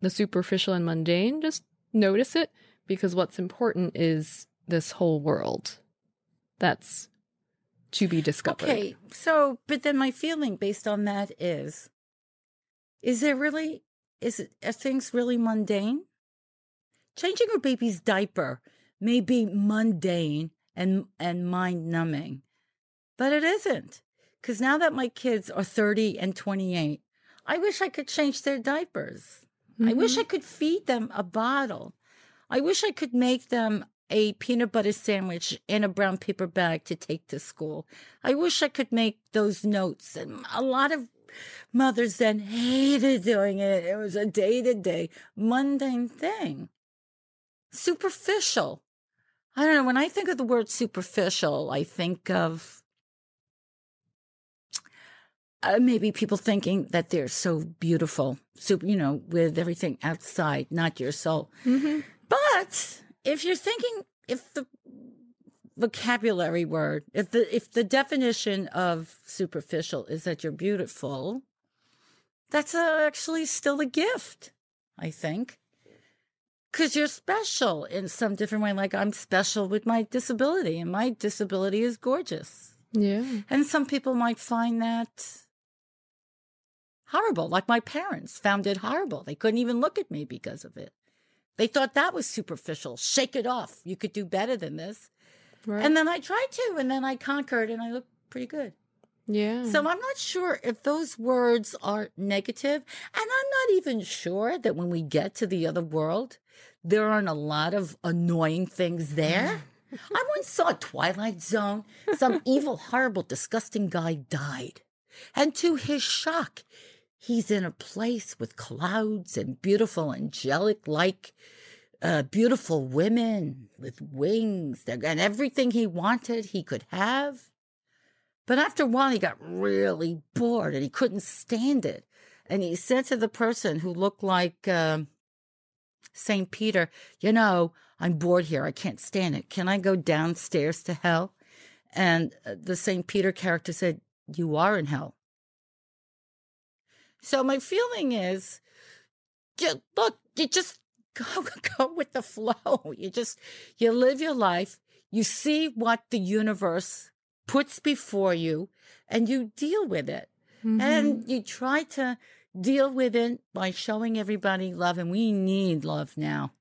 the superficial and mundane, just notice it because what's important is this whole world that's to be discovered. Okay, so but then my feeling based on that is, is there really is it are things really mundane? Changing a baby's diaper may be mundane and and mind numbing, but it isn't. Because now that my kids are 30 and 28, I wish I could change their diapers. Mm-hmm. I wish I could feed them a bottle. I wish I could make them a peanut butter sandwich in a brown paper bag to take to school. I wish I could make those notes. And a lot of mothers then hated doing it. It was a day to day, mundane thing. Superficial. I don't know. When I think of the word superficial, I think of uh, maybe people thinking that they're so beautiful, so you know, with everything outside, not your soul. Mm-hmm. But if you're thinking, if the vocabulary word, if the if the definition of superficial is that you're beautiful, that's a, actually still a gift, I think. Because you're special in some different way. Like I'm special with my disability, and my disability is gorgeous. Yeah. And some people might find that horrible. Like my parents found it horrible. They couldn't even look at me because of it. They thought that was superficial. Shake it off. You could do better than this. Right. And then I tried to, and then I conquered, and I looked pretty good. Yeah. So I'm not sure if those words are negative, and I'm not even sure that when we get to the other world, there aren't a lot of annoying things there. I once saw Twilight Zone. Some evil, horrible, disgusting guy died. And to his shock, He's in a place with clouds and beautiful angelic like uh, beautiful women with wings and everything he wanted he could have. But after a while, he got really bored and he couldn't stand it. And he said to the person who looked like um, St. Peter, You know, I'm bored here. I can't stand it. Can I go downstairs to hell? And uh, the St. Peter character said, You are in hell. So my feeling is, look, you just go go with the flow. You just you live your life. You see what the universe puts before you, and you deal with it. Mm-hmm. And you try to deal with it by showing everybody love, and we need love now.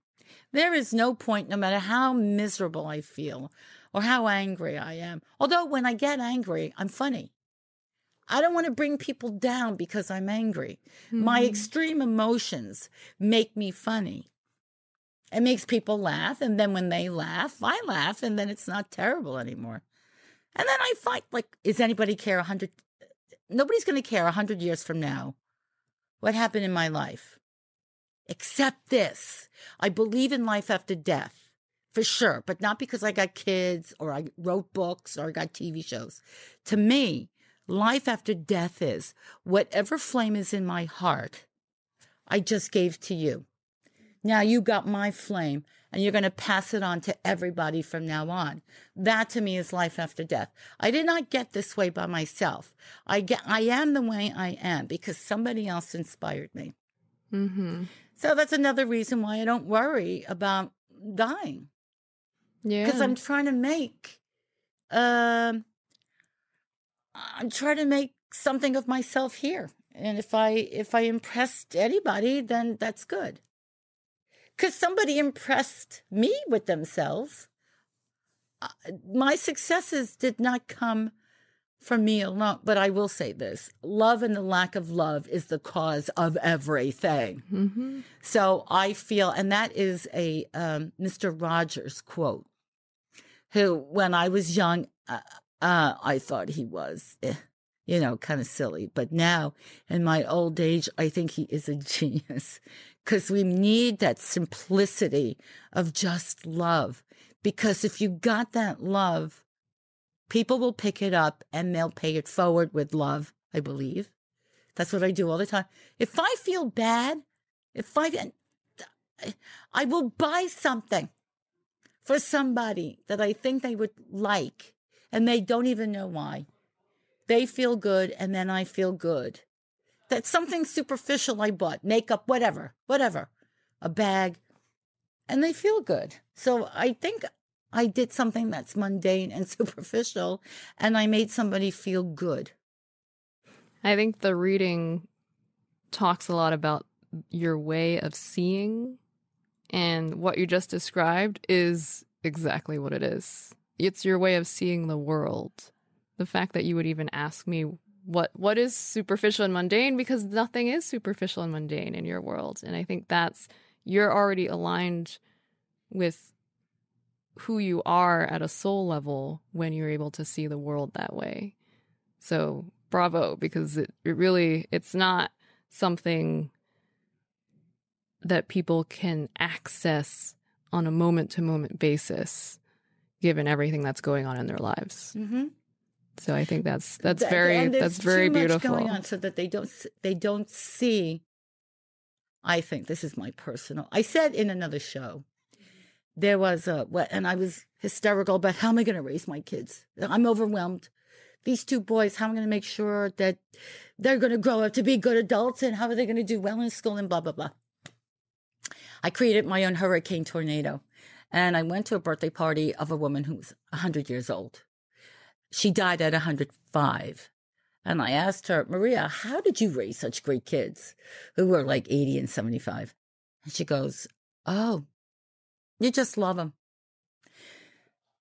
There is no point, no matter how miserable I feel or how angry I am. Although when I get angry, I'm funny. I don't want to bring people down because I'm angry. Mm-hmm. My extreme emotions make me funny. It makes people laugh. And then when they laugh, I laugh. And then it's not terrible anymore. And then I fight like, is anybody care a hundred? Nobody's going to care a hundred years from now what happened in my life. Except this. I believe in life after death for sure, but not because I got kids or I wrote books or I got TV shows. To me, Life after death is whatever flame is in my heart, I just gave to you. Now you got my flame and you're going to pass it on to everybody from now on. That to me is life after death. I did not get this way by myself. I get, I am the way I am because somebody else inspired me. Mm-hmm. So that's another reason why I don't worry about dying. Yeah. Because I'm trying to make, um, I'm trying to make something of myself here. And if I if I impressed anybody, then that's good. Cuz somebody impressed me with themselves. Uh, my successes did not come from me alone. But I will say this love and the lack of love is the cause of everything. Mm-hmm. So I feel, and that is a um, Mr. Rogers quote, who, when I was young, uh, uh, I thought he was, eh, you know, kind of silly. But now, in my old age, I think he is a genius because we need that simplicity of just love. Because if you got that love, people will pick it up and they'll pay it forward with love, I believe. That's what I do all the time. If I feel bad, if I, I will buy something for somebody that I think they would like and they don't even know why. They feel good and then I feel good. That's something superficial I bought, makeup, whatever, whatever, a bag, and they feel good. So I think I did something that's mundane and superficial and I made somebody feel good. I think the reading talks a lot about your way of seeing, and what you just described is exactly what it is. It's your way of seeing the world. The fact that you would even ask me what what is superficial and mundane because nothing is superficial and mundane in your world. And I think that's you're already aligned with who you are at a soul level when you're able to see the world that way. So bravo, because it, it really it's not something that people can access on a moment to moment basis given everything that's going on in their lives. Mm-hmm. So I think that's that's Th- very that's very beautiful. going on so that they don't they don't see. I think this is my personal. I said in another show, there was a what, and I was hysterical about how am I going to raise my kids? I'm overwhelmed. These two boys, how am I going to make sure that they're going to grow up to be good adults, and how are they going to do well in school, and blah blah blah. I created my own hurricane tornado, and I went to a birthday party of a woman who was hundred years old she died at 105. And I asked her, Maria, how did you raise such great kids who were like 80 and 75? And she goes, Oh, you just love them.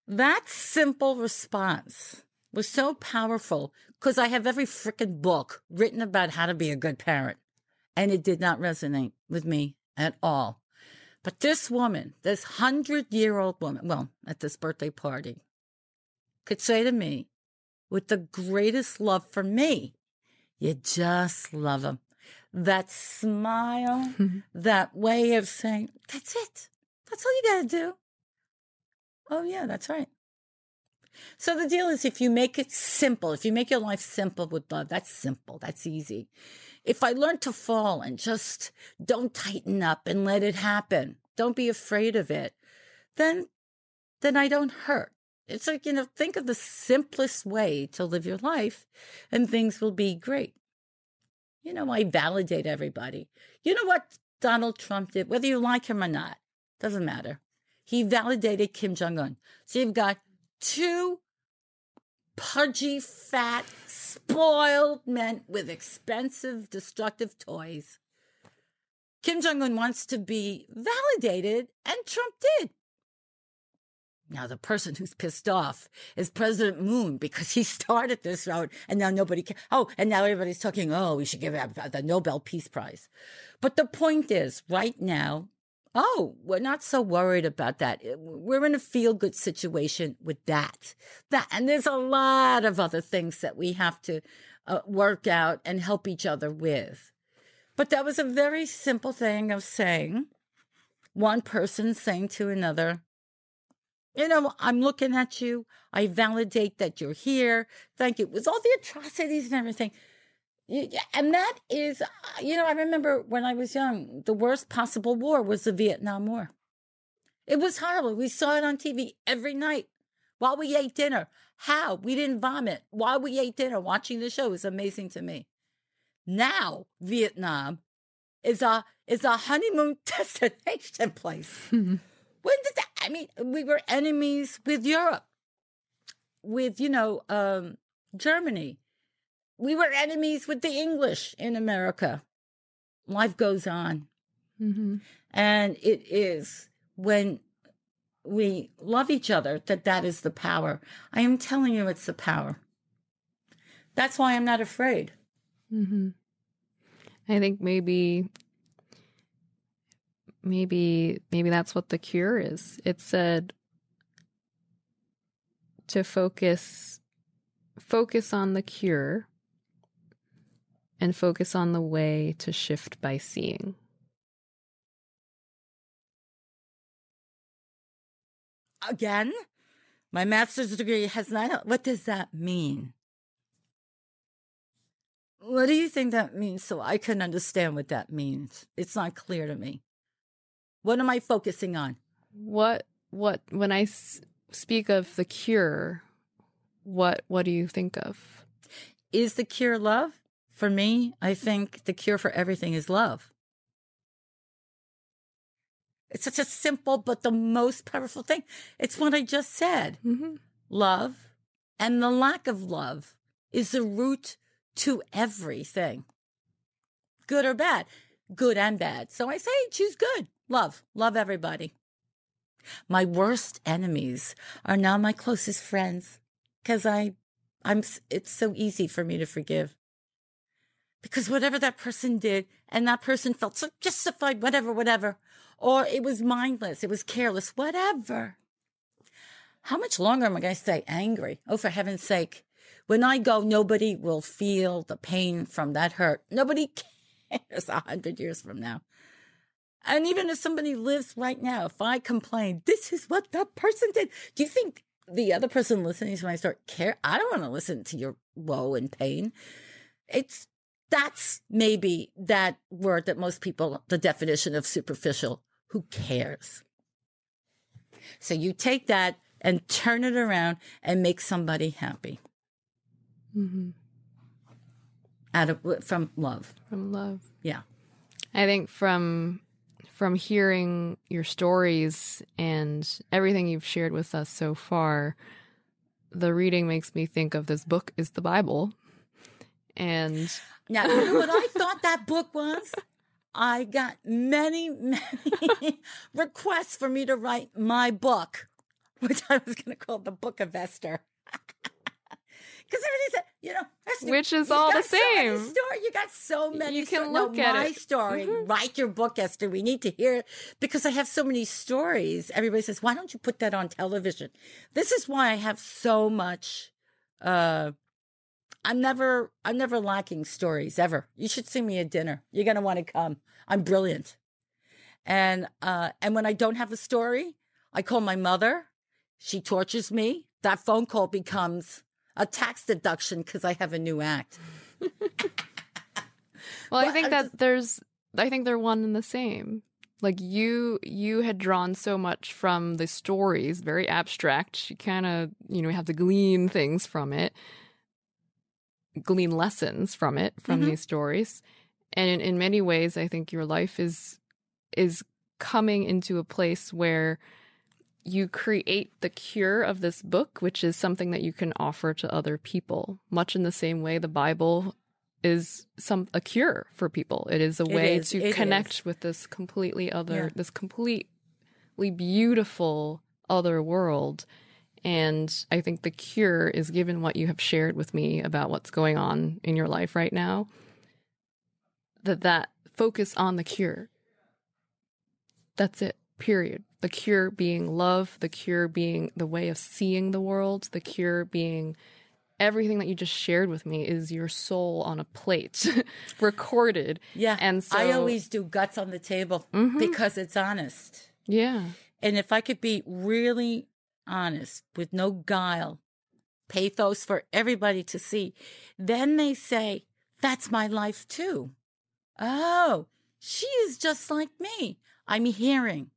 That simple response was so powerful because I have every freaking book written about how to be a good parent. And it did not resonate with me at all. But this woman, this hundred year old woman, well, at this birthday party, could say to me with the greatest love for me, you just love him. That smile, that way of saying, that's it. That's all you got to do. Oh, yeah, that's right. So the deal is if you make it simple, if you make your life simple with love, that's simple, that's easy. If I learn to fall and just don't tighten up and let it happen, don't be afraid of it, then then I don't hurt. It's like, you know, think of the simplest way to live your life and things will be great. You know, I validate everybody. You know what Donald Trump did, whether you like him or not, doesn't matter. He validated Kim Jong un. So you've got two pudgy, fat, spoiled men with expensive, destructive toys. Kim Jong un wants to be validated, and Trump did. Now, the person who's pissed off is President Moon because he started this road and now nobody can. Oh, and now everybody's talking, oh, we should give him the Nobel Peace Prize. But the point is, right now, oh, we're not so worried about that. We're in a feel good situation with that. That, and there's a lot of other things that we have to uh, work out and help each other with. But that was a very simple thing of saying, one person saying to another, you know, I'm looking at you. I validate that you're here. Thank you. With all the atrocities and everything. And that is, uh, you know, I remember when I was young, the worst possible war was the Vietnam War. It was horrible. We saw it on TV every night while we ate dinner. How? We didn't vomit while we ate dinner. Watching the show is amazing to me. Now, Vietnam is a is a honeymoon destination place. When did that? I mean, we were enemies with Europe, with, you know, um, Germany. We were enemies with the English in America. Life goes on. Mm-hmm. And it is when we love each other that that is the power. I am telling you, it's the power. That's why I'm not afraid. Mm-hmm. I think maybe, maybe, maybe that's what the cure is. It said to focus, focus on the cure, and focus on the way to shift by seeing. Again, my master's degree has not. What does that mean? What do you think that means so I can understand what that means? It's not clear to me. What am I focusing on? What, what, when I s- speak of the cure, what, what do you think of? Is the cure love? For me, I think the cure for everything is love. It's such a simple but the most powerful thing. It's what I just said. Mm-hmm. Love and the lack of love is the root to everything, good or bad, good and bad. So I say choose good, love, love everybody. My worst enemies are now my closest friends because I, I'm. It's so easy for me to forgive because whatever that person did, and that person felt so justified, whatever, whatever, or it was mindless, it was careless, whatever. How much longer am I going to stay angry? Oh, for heaven's sake. When I go, nobody will feel the pain from that hurt. Nobody cares a hundred years from now. And even if somebody lives right now, if I complain, this is what that person did. Do you think the other person listening to my story care? I don't want to listen to your woe and pain. It's that's maybe that word that most people, the definition of superficial, who cares? So you take that and turn it around and make somebody happy Mm-hmm. out of from love. From love. Yeah. I think from from hearing your stories and everything you've shared with us so far, the reading makes me think of this book is the Bible. And Now, you know what I thought that book was? I got many, many requests for me to write my book, which I was going to call the Book of Esther. Because everybody said, you know, Esther, Which is all the so same. story- you got so many. You can sto- look no, at my it. story. Mhm. Write your book, Esther. We need to hear it because I have so many stories. Everybody says, why don't you put that on television? This is why I have so much. Uh, I'm never, I'm never lacking stories ever. You should see me at dinner. You're gonna want to come. I'm brilliant. And uh, and when I don't have a story, I call my mother. She tortures me. That phone call becomes a tax deduction because I have a new act. well, I think I'm that there's I think they're one and the same. Like you you had drawn so much from the stories, very abstract. You kind of, you know, have to glean things from it. Glean lessons from it from Mhm. these stories. And in, in many ways I think your life is is coming into a place where you create the cure of this book, which is something that you can offer to other people, much in the same way the Bible is some a cure for people. It is a way is, to it connect is. with this completely other, Yeah. this completely beautiful other world. And I think the cure is given what you have shared with me about what's going on in your life right now. That that focus on the cure. That's it. Period. The cure being love, the cure being the way of seeing the world, the cure being everything that you just shared with me is your soul on a plate recorded. Yeah. And so I always do guts on the table Mhm. because it's honest. Yeah. And if I could be really honest with no guile, pathos for everybody to see, then they say, that's my life too. Oh, she is just like me. I'm hearing.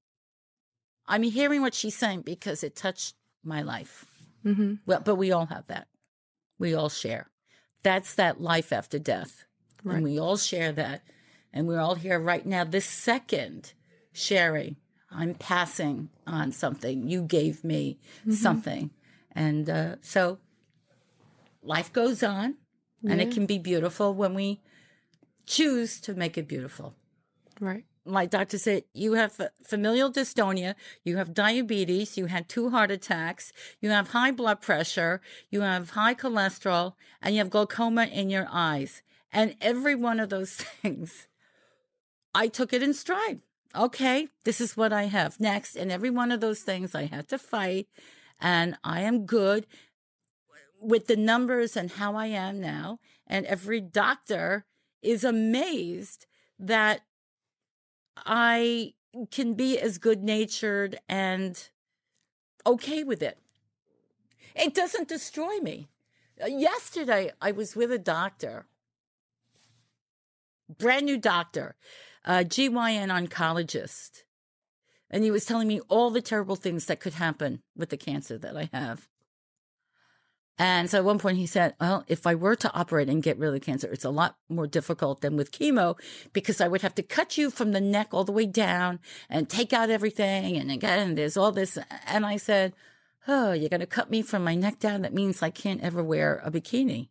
I'm hearing what she's saying because it touched my life. Mm-hmm. Well, but we all have that. We all share. That's that life after death. Right. And we all share that. And we're all here right now, this second, sharing. I'm passing on something. You gave me something. And uh, so life goes on, and it can be beautiful when we choose to make it beautiful. Right. my doctor said, You have familial dystonia, you have diabetes, you had two heart attacks, you have high blood pressure, you have high cholesterol, and you have glaucoma in your eyes. And every one of those things, I took it in stride. Okay, this is what I have next. And every one of those things I had to fight, and I am good with the numbers and how I am now. And every doctor is amazed that I can be as good natured and okay with it. It doesn't destroy me. Uh, yesterday, I was with a doctor, brand new doctor, a GYN oncologist, and he was telling me all the terrible things that could happen with the cancer that I have. And so at one point he said, Well, if I were to operate and get rid of the cancer, it's a lot more difficult than with chemo because I would have to cut you from the neck all the way down and take out everything. And again, there's all this. And I said, Oh, you're going to cut me from my neck down? That means I can't ever wear a bikini.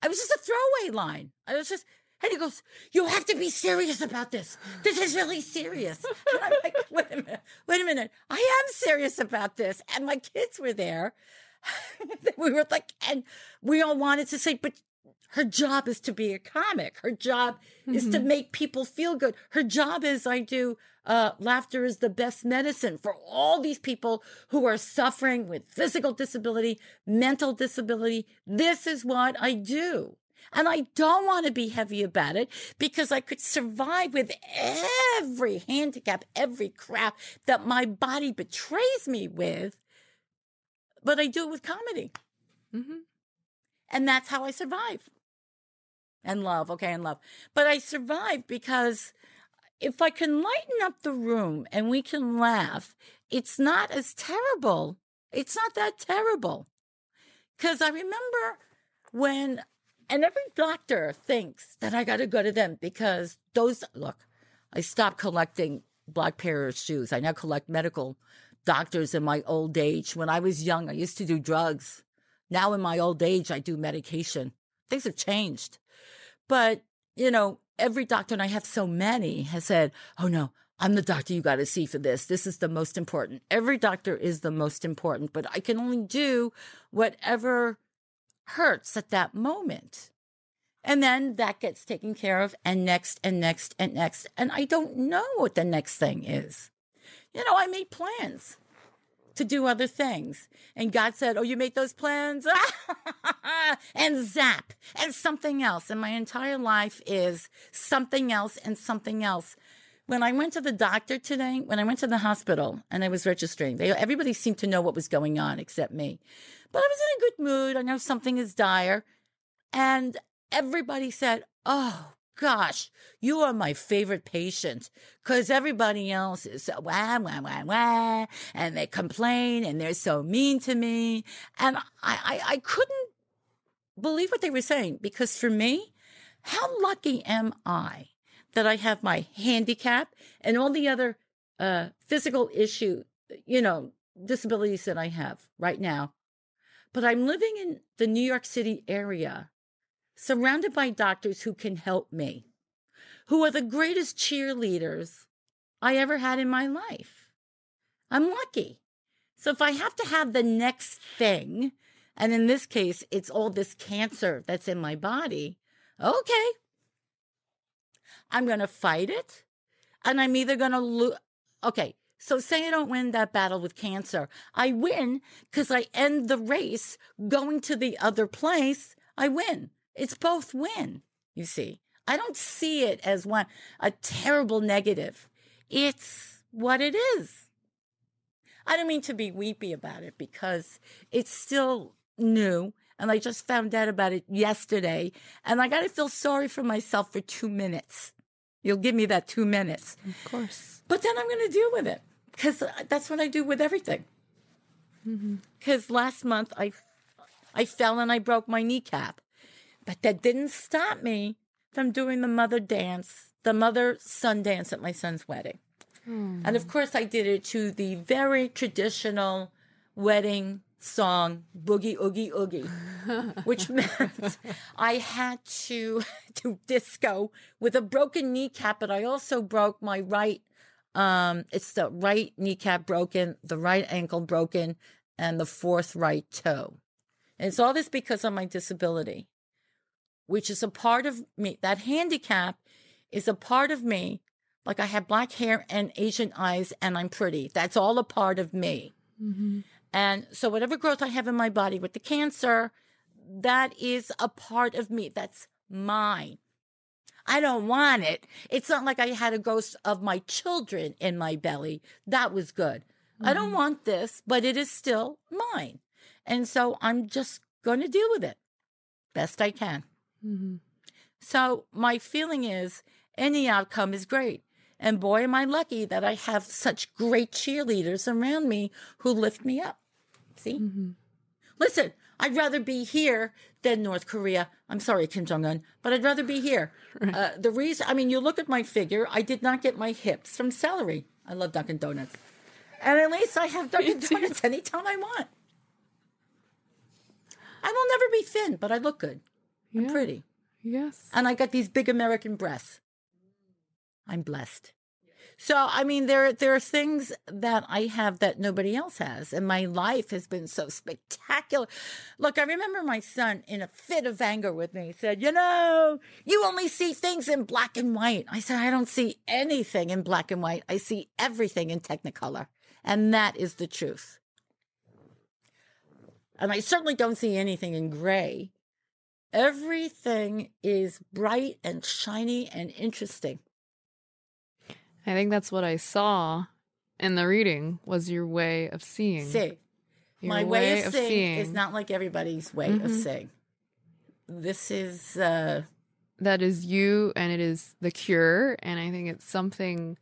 I was just a throwaway line. I was just, and he goes, You have to be serious about this. This is really serious. And I'm like, Wait a minute, wait a minute. I am serious about this. And my kids were there. we were like, and we all wanted to say, but her job is to be a comic. Her job mm-hmm. is to mm-hmm. make people feel good. Her job is, I do, uh, laughter is the best medicine for all these people who are suffering with physical disability, mental disability. This is what I do. And I don't want to be heavy about it because I could survive with every handicap, every crap that my body betrays me with but I do it with comedy. Mm-hmm. And that's how I survive. And love, okay, and love. But I survive because if I can lighten up the room and we can laugh, it's not as terrible. It's not that terrible. Because I remember when, and every doctor thinks that I got to go to them because those, look, I stopped collecting black pair of shoes. I now collect medical doctors in my old age. When I was young, I used to do drugs. Now in my old age, I do medication. Things have changed. But, you know, every doctor, and I have so many, has said, oh no, I'm the doctor you got to see for this. This is the most important. Every doctor is the most important, but I can only do whatever hurts at that moment. And then that gets taken care of, and next, and next, and next. And I don't know what the next thing is you know, I made plans to do other things. And God said, Oh, you make those plans? and zap, and something else. And my entire life is something else and something else. When I went to the doctor today, when I went to the hospital and I was registering, they, everybody seemed to know what was going on except me. But I was in a good mood. I know something is dire. And everybody said, Oh, gosh, you are my favorite patient because everybody else is so wah, wah, wah, wah, and they complain and they're so mean to me. And I, I, I couldn't believe what they were saying because for me, how lucky am I that I have my handicap and all the other uh, physical issue, you know, disabilities that I have right now. But I'm living in the New York City area surrounded by doctors who can help me, who are the greatest cheerleaders I ever had in my life. I'm lucky. So if I have to have the next thing, and in this case, it's all this cancer that's in my body, okay. I'm going to fight it, and I'm either going to lose. Okay, so say I don't win that battle with cancer. I win because I end the race going to the other place. I win. It's both win, you see. I don't see it as one a terrible negative. It's what it is. I don't mean to be weepy about it because it's still new and I just found out about it yesterday and I got to feel sorry for myself for 2 minutes. You'll give me that 2 minutes. Of course. But then I'm going to deal with it cuz that's what I do with everything. Mm-hmm. Cuz last month I I fell and I broke my kneecap. But that didn't stop me from doing the mother dance, the mother son dance at my son's wedding. Mm. And of course, I did it to the very traditional wedding song Boogie Oogie Oogie, which meant I had to do disco with a broken kneecap, but I also broke my right. Um, it's the right kneecap broken, the right ankle broken, and the fourth right toe. And it's all this because of my disability, which is a part of me. That handicap is a part of me. Like I have black hair and Asian eyes, and I'm pretty. That's all a part of me. And so, whatever growth I have in my body with the cancer, that is a part of me. That's mine. I don't want it. It's not like I had a ghost of my children in my belly. That was good. I don't mm-hmm. want this, but it is still mine. And so I'm just going to deal with it best I can. Mm-hmm. So my feeling is any outcome is great. And boy, am I lucky that I have such great cheerleaders around me who lift me up. See? Listen, I'd rather be here than North Korea. I'm sorry, Kim Jong un, but I'd rather be here. Uh, the reason, I mean, you look at my figure, I did not get my hips from celery. I love Dunkin' Donuts. And at least I have Dunkin' Donuts anytime I want. I will never be thin, but I look good. I'm pretty. Yes. And I got these big American breasts. I'm blessed. So I mean there there are things that I have that nobody else has and my life has been so spectacular. Look, I remember my son in a fit of anger with me said, "You know, you only see things in black and white." I said, "I don't see anything in black and white. I see everything in technicolor." And that is the truth. And I certainly don't see anything in gray. Everything is bright and shiny and interesting. I think that's what I saw in the reading was your way of seeing. See, Your my way, of, seeing, seeing. is not like everybody's way of Mhm. seeing. This is uh that is you and it is the cure and i think it's something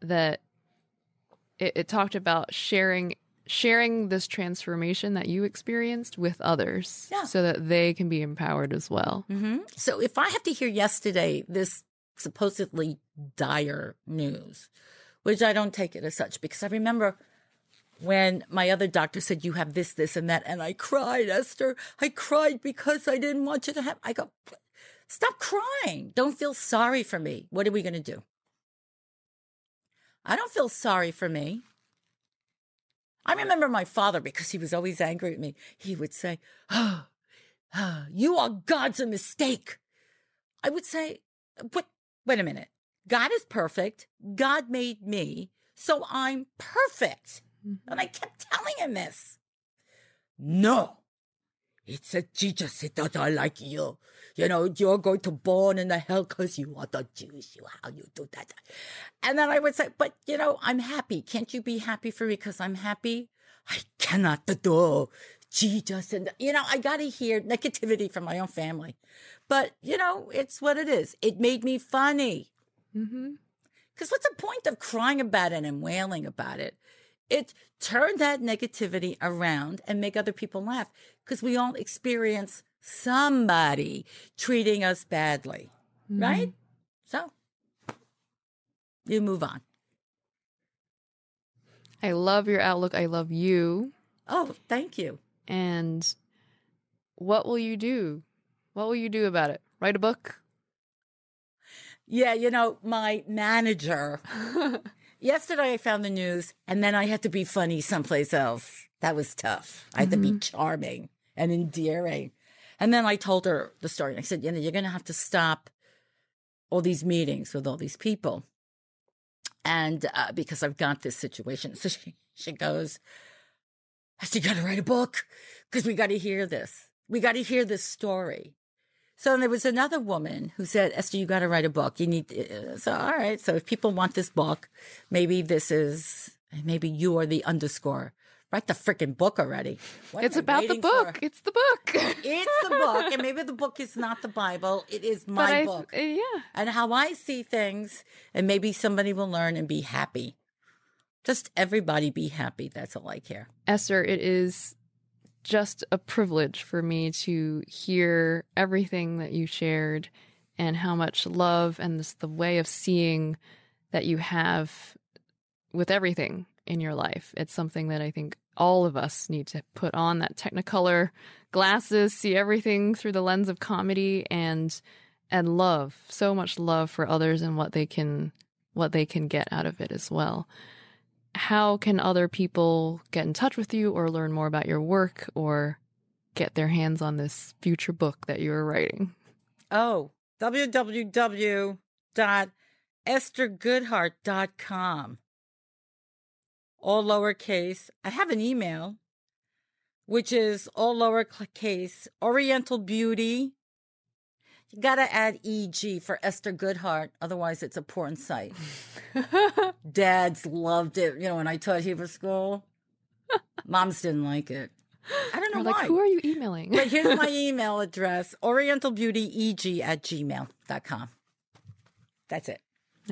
that it, it talked about sharing sharing this transformation that you experienced with others Yeah. so that they can be empowered as well mhm. so if I have to hear yesterday this supposedly dire news, which I don't take it as such because I remember when my other doctor said you have this, this, and that, and I cried, Esther. I cried because I didn't want you to have. I go, stop crying. Don't feel sorry for me. What are we going to do? I don't feel sorry for me. I remember my father because he was always angry at me. He would say, oh, oh, "You are God's a mistake." I would say, "What? Wait a minute. God is perfect. God made me, so I'm perfect." And I mm-hmm. kept telling him this. No, it's a Jesus that I like you. You know, you're going to burn in the hell because you are the Jews. You how you do that. And then I would say, but you know, I'm happy. Can't you be happy for me because I'm happy? I cannot do Jesus. And you know, I gotta hear negativity from my own family. But you know, it's what it is. It made me funny. mm-hmm. Because what's the point of crying about it and wailing about it? It turn that negativity around and make other people laugh because we all experience somebody treating us badly, right? So you move on. i love your outlook i love you Oh, thank you. And what will you do what will you do about it write a book Yeah, you know, my manager. Yesterday I found the news and then I had to be funny someplace else. That was tough. I had to be charming and endearing. And then I told her the story. And I said, you know, you're going to have to stop all these meetings with all these people. And uh, because I've got this situation. So she, she goes, you got to write a book because we got to hear this. We got to hear this story. So there was another woman who said, Esther, you got to write a book. You need, to, so all right. So if people want this book, maybe this is, maybe you are the underscore. Write the freaking book already. What it's about the book for? it's the book It's the book, and maybe the book is not the Bible. It is my I, book, uh, yeah and how I see things, and maybe somebody will learn and be happy. Just everybody be happy. That's all I care. Esther, it is just a privilege for me to hear everything that you shared and how much love and this, the way of seeing that you have with everything. in your life. It's something that I think all of us need to put on that Technicolor glasses, see everything through the lens of comedy and and love, so much love for others and what they can what they can get out of it as well. How can other people get in touch with you or learn more about your work or get their hands on this future book that you're writing? Oh, www.esthergoodhart.com. All lowercase. I have an email, which is all lowercase, Oriental Beauty. You gotta add EG for Esther Goodhart, otherwise it's a porn site. Dads loved it, you know, when I taught Hebrew school. Moms didn't like it. I don't know why. like, who are you emailing? But here's my email address orientalbeautyeg at gmail.com. That's it.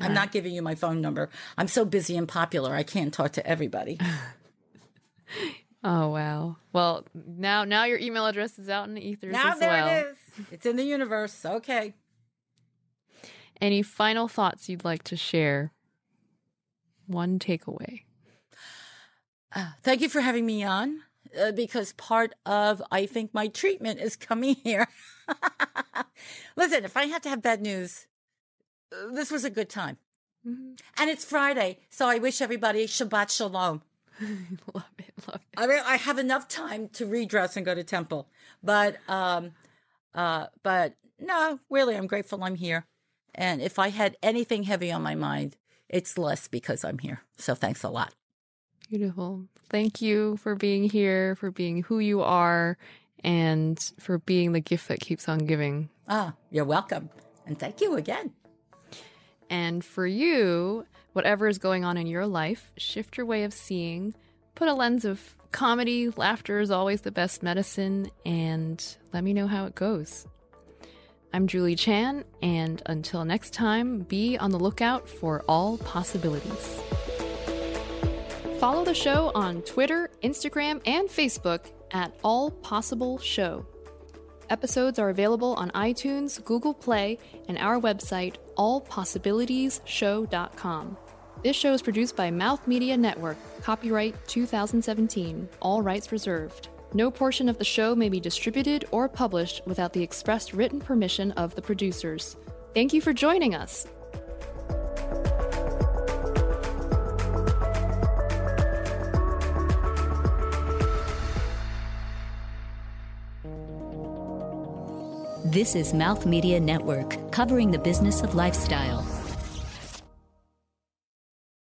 I'm not giving you my phone number. I'm so busy and popular, I can't talk to everybody. oh wow. Well, now now your email address is out in the ethers now as there well. it is. It's in the universe. Okay. Any final thoughts you'd like to share? One takeaway. Uh, thank you for having me on uh, because part of, I think, my treatment is coming here. Listen, if I have to have bad news, uh, this was a good time. Mm-hmm. And it's Friday, so I wish everybody Shabbat Shalom. love it, love it. I mean, I have enough time to redress and go to temple, but um, uh, but no, really, I'm grateful I'm here. And if I had anything heavy on my mind, it's less because I'm here. So thanks a lot. Beautiful. Thank you for being here, for being who you are, and for being the gift that keeps on giving. Ah, you're welcome, and thank you again. And for you, whatever is going on in your life, shift your way of seeing, put a lens of comedy, laughter is always the best medicine, and let me know how it goes. I'm Julie Chan, and until next time, be on the lookout for all possibilities. Follow the show on Twitter, Instagram, and Facebook at All Possible Show. Episodes are available on iTunes, Google Play, and our website, allpossibilitiesshow.com. This show is produced by Mouth Media Network, copyright 2017, all rights reserved. No portion of the show may be distributed or published without the expressed written permission of the producers. Thank you for joining us. This is Mouth Media Network, covering the business of lifestyle.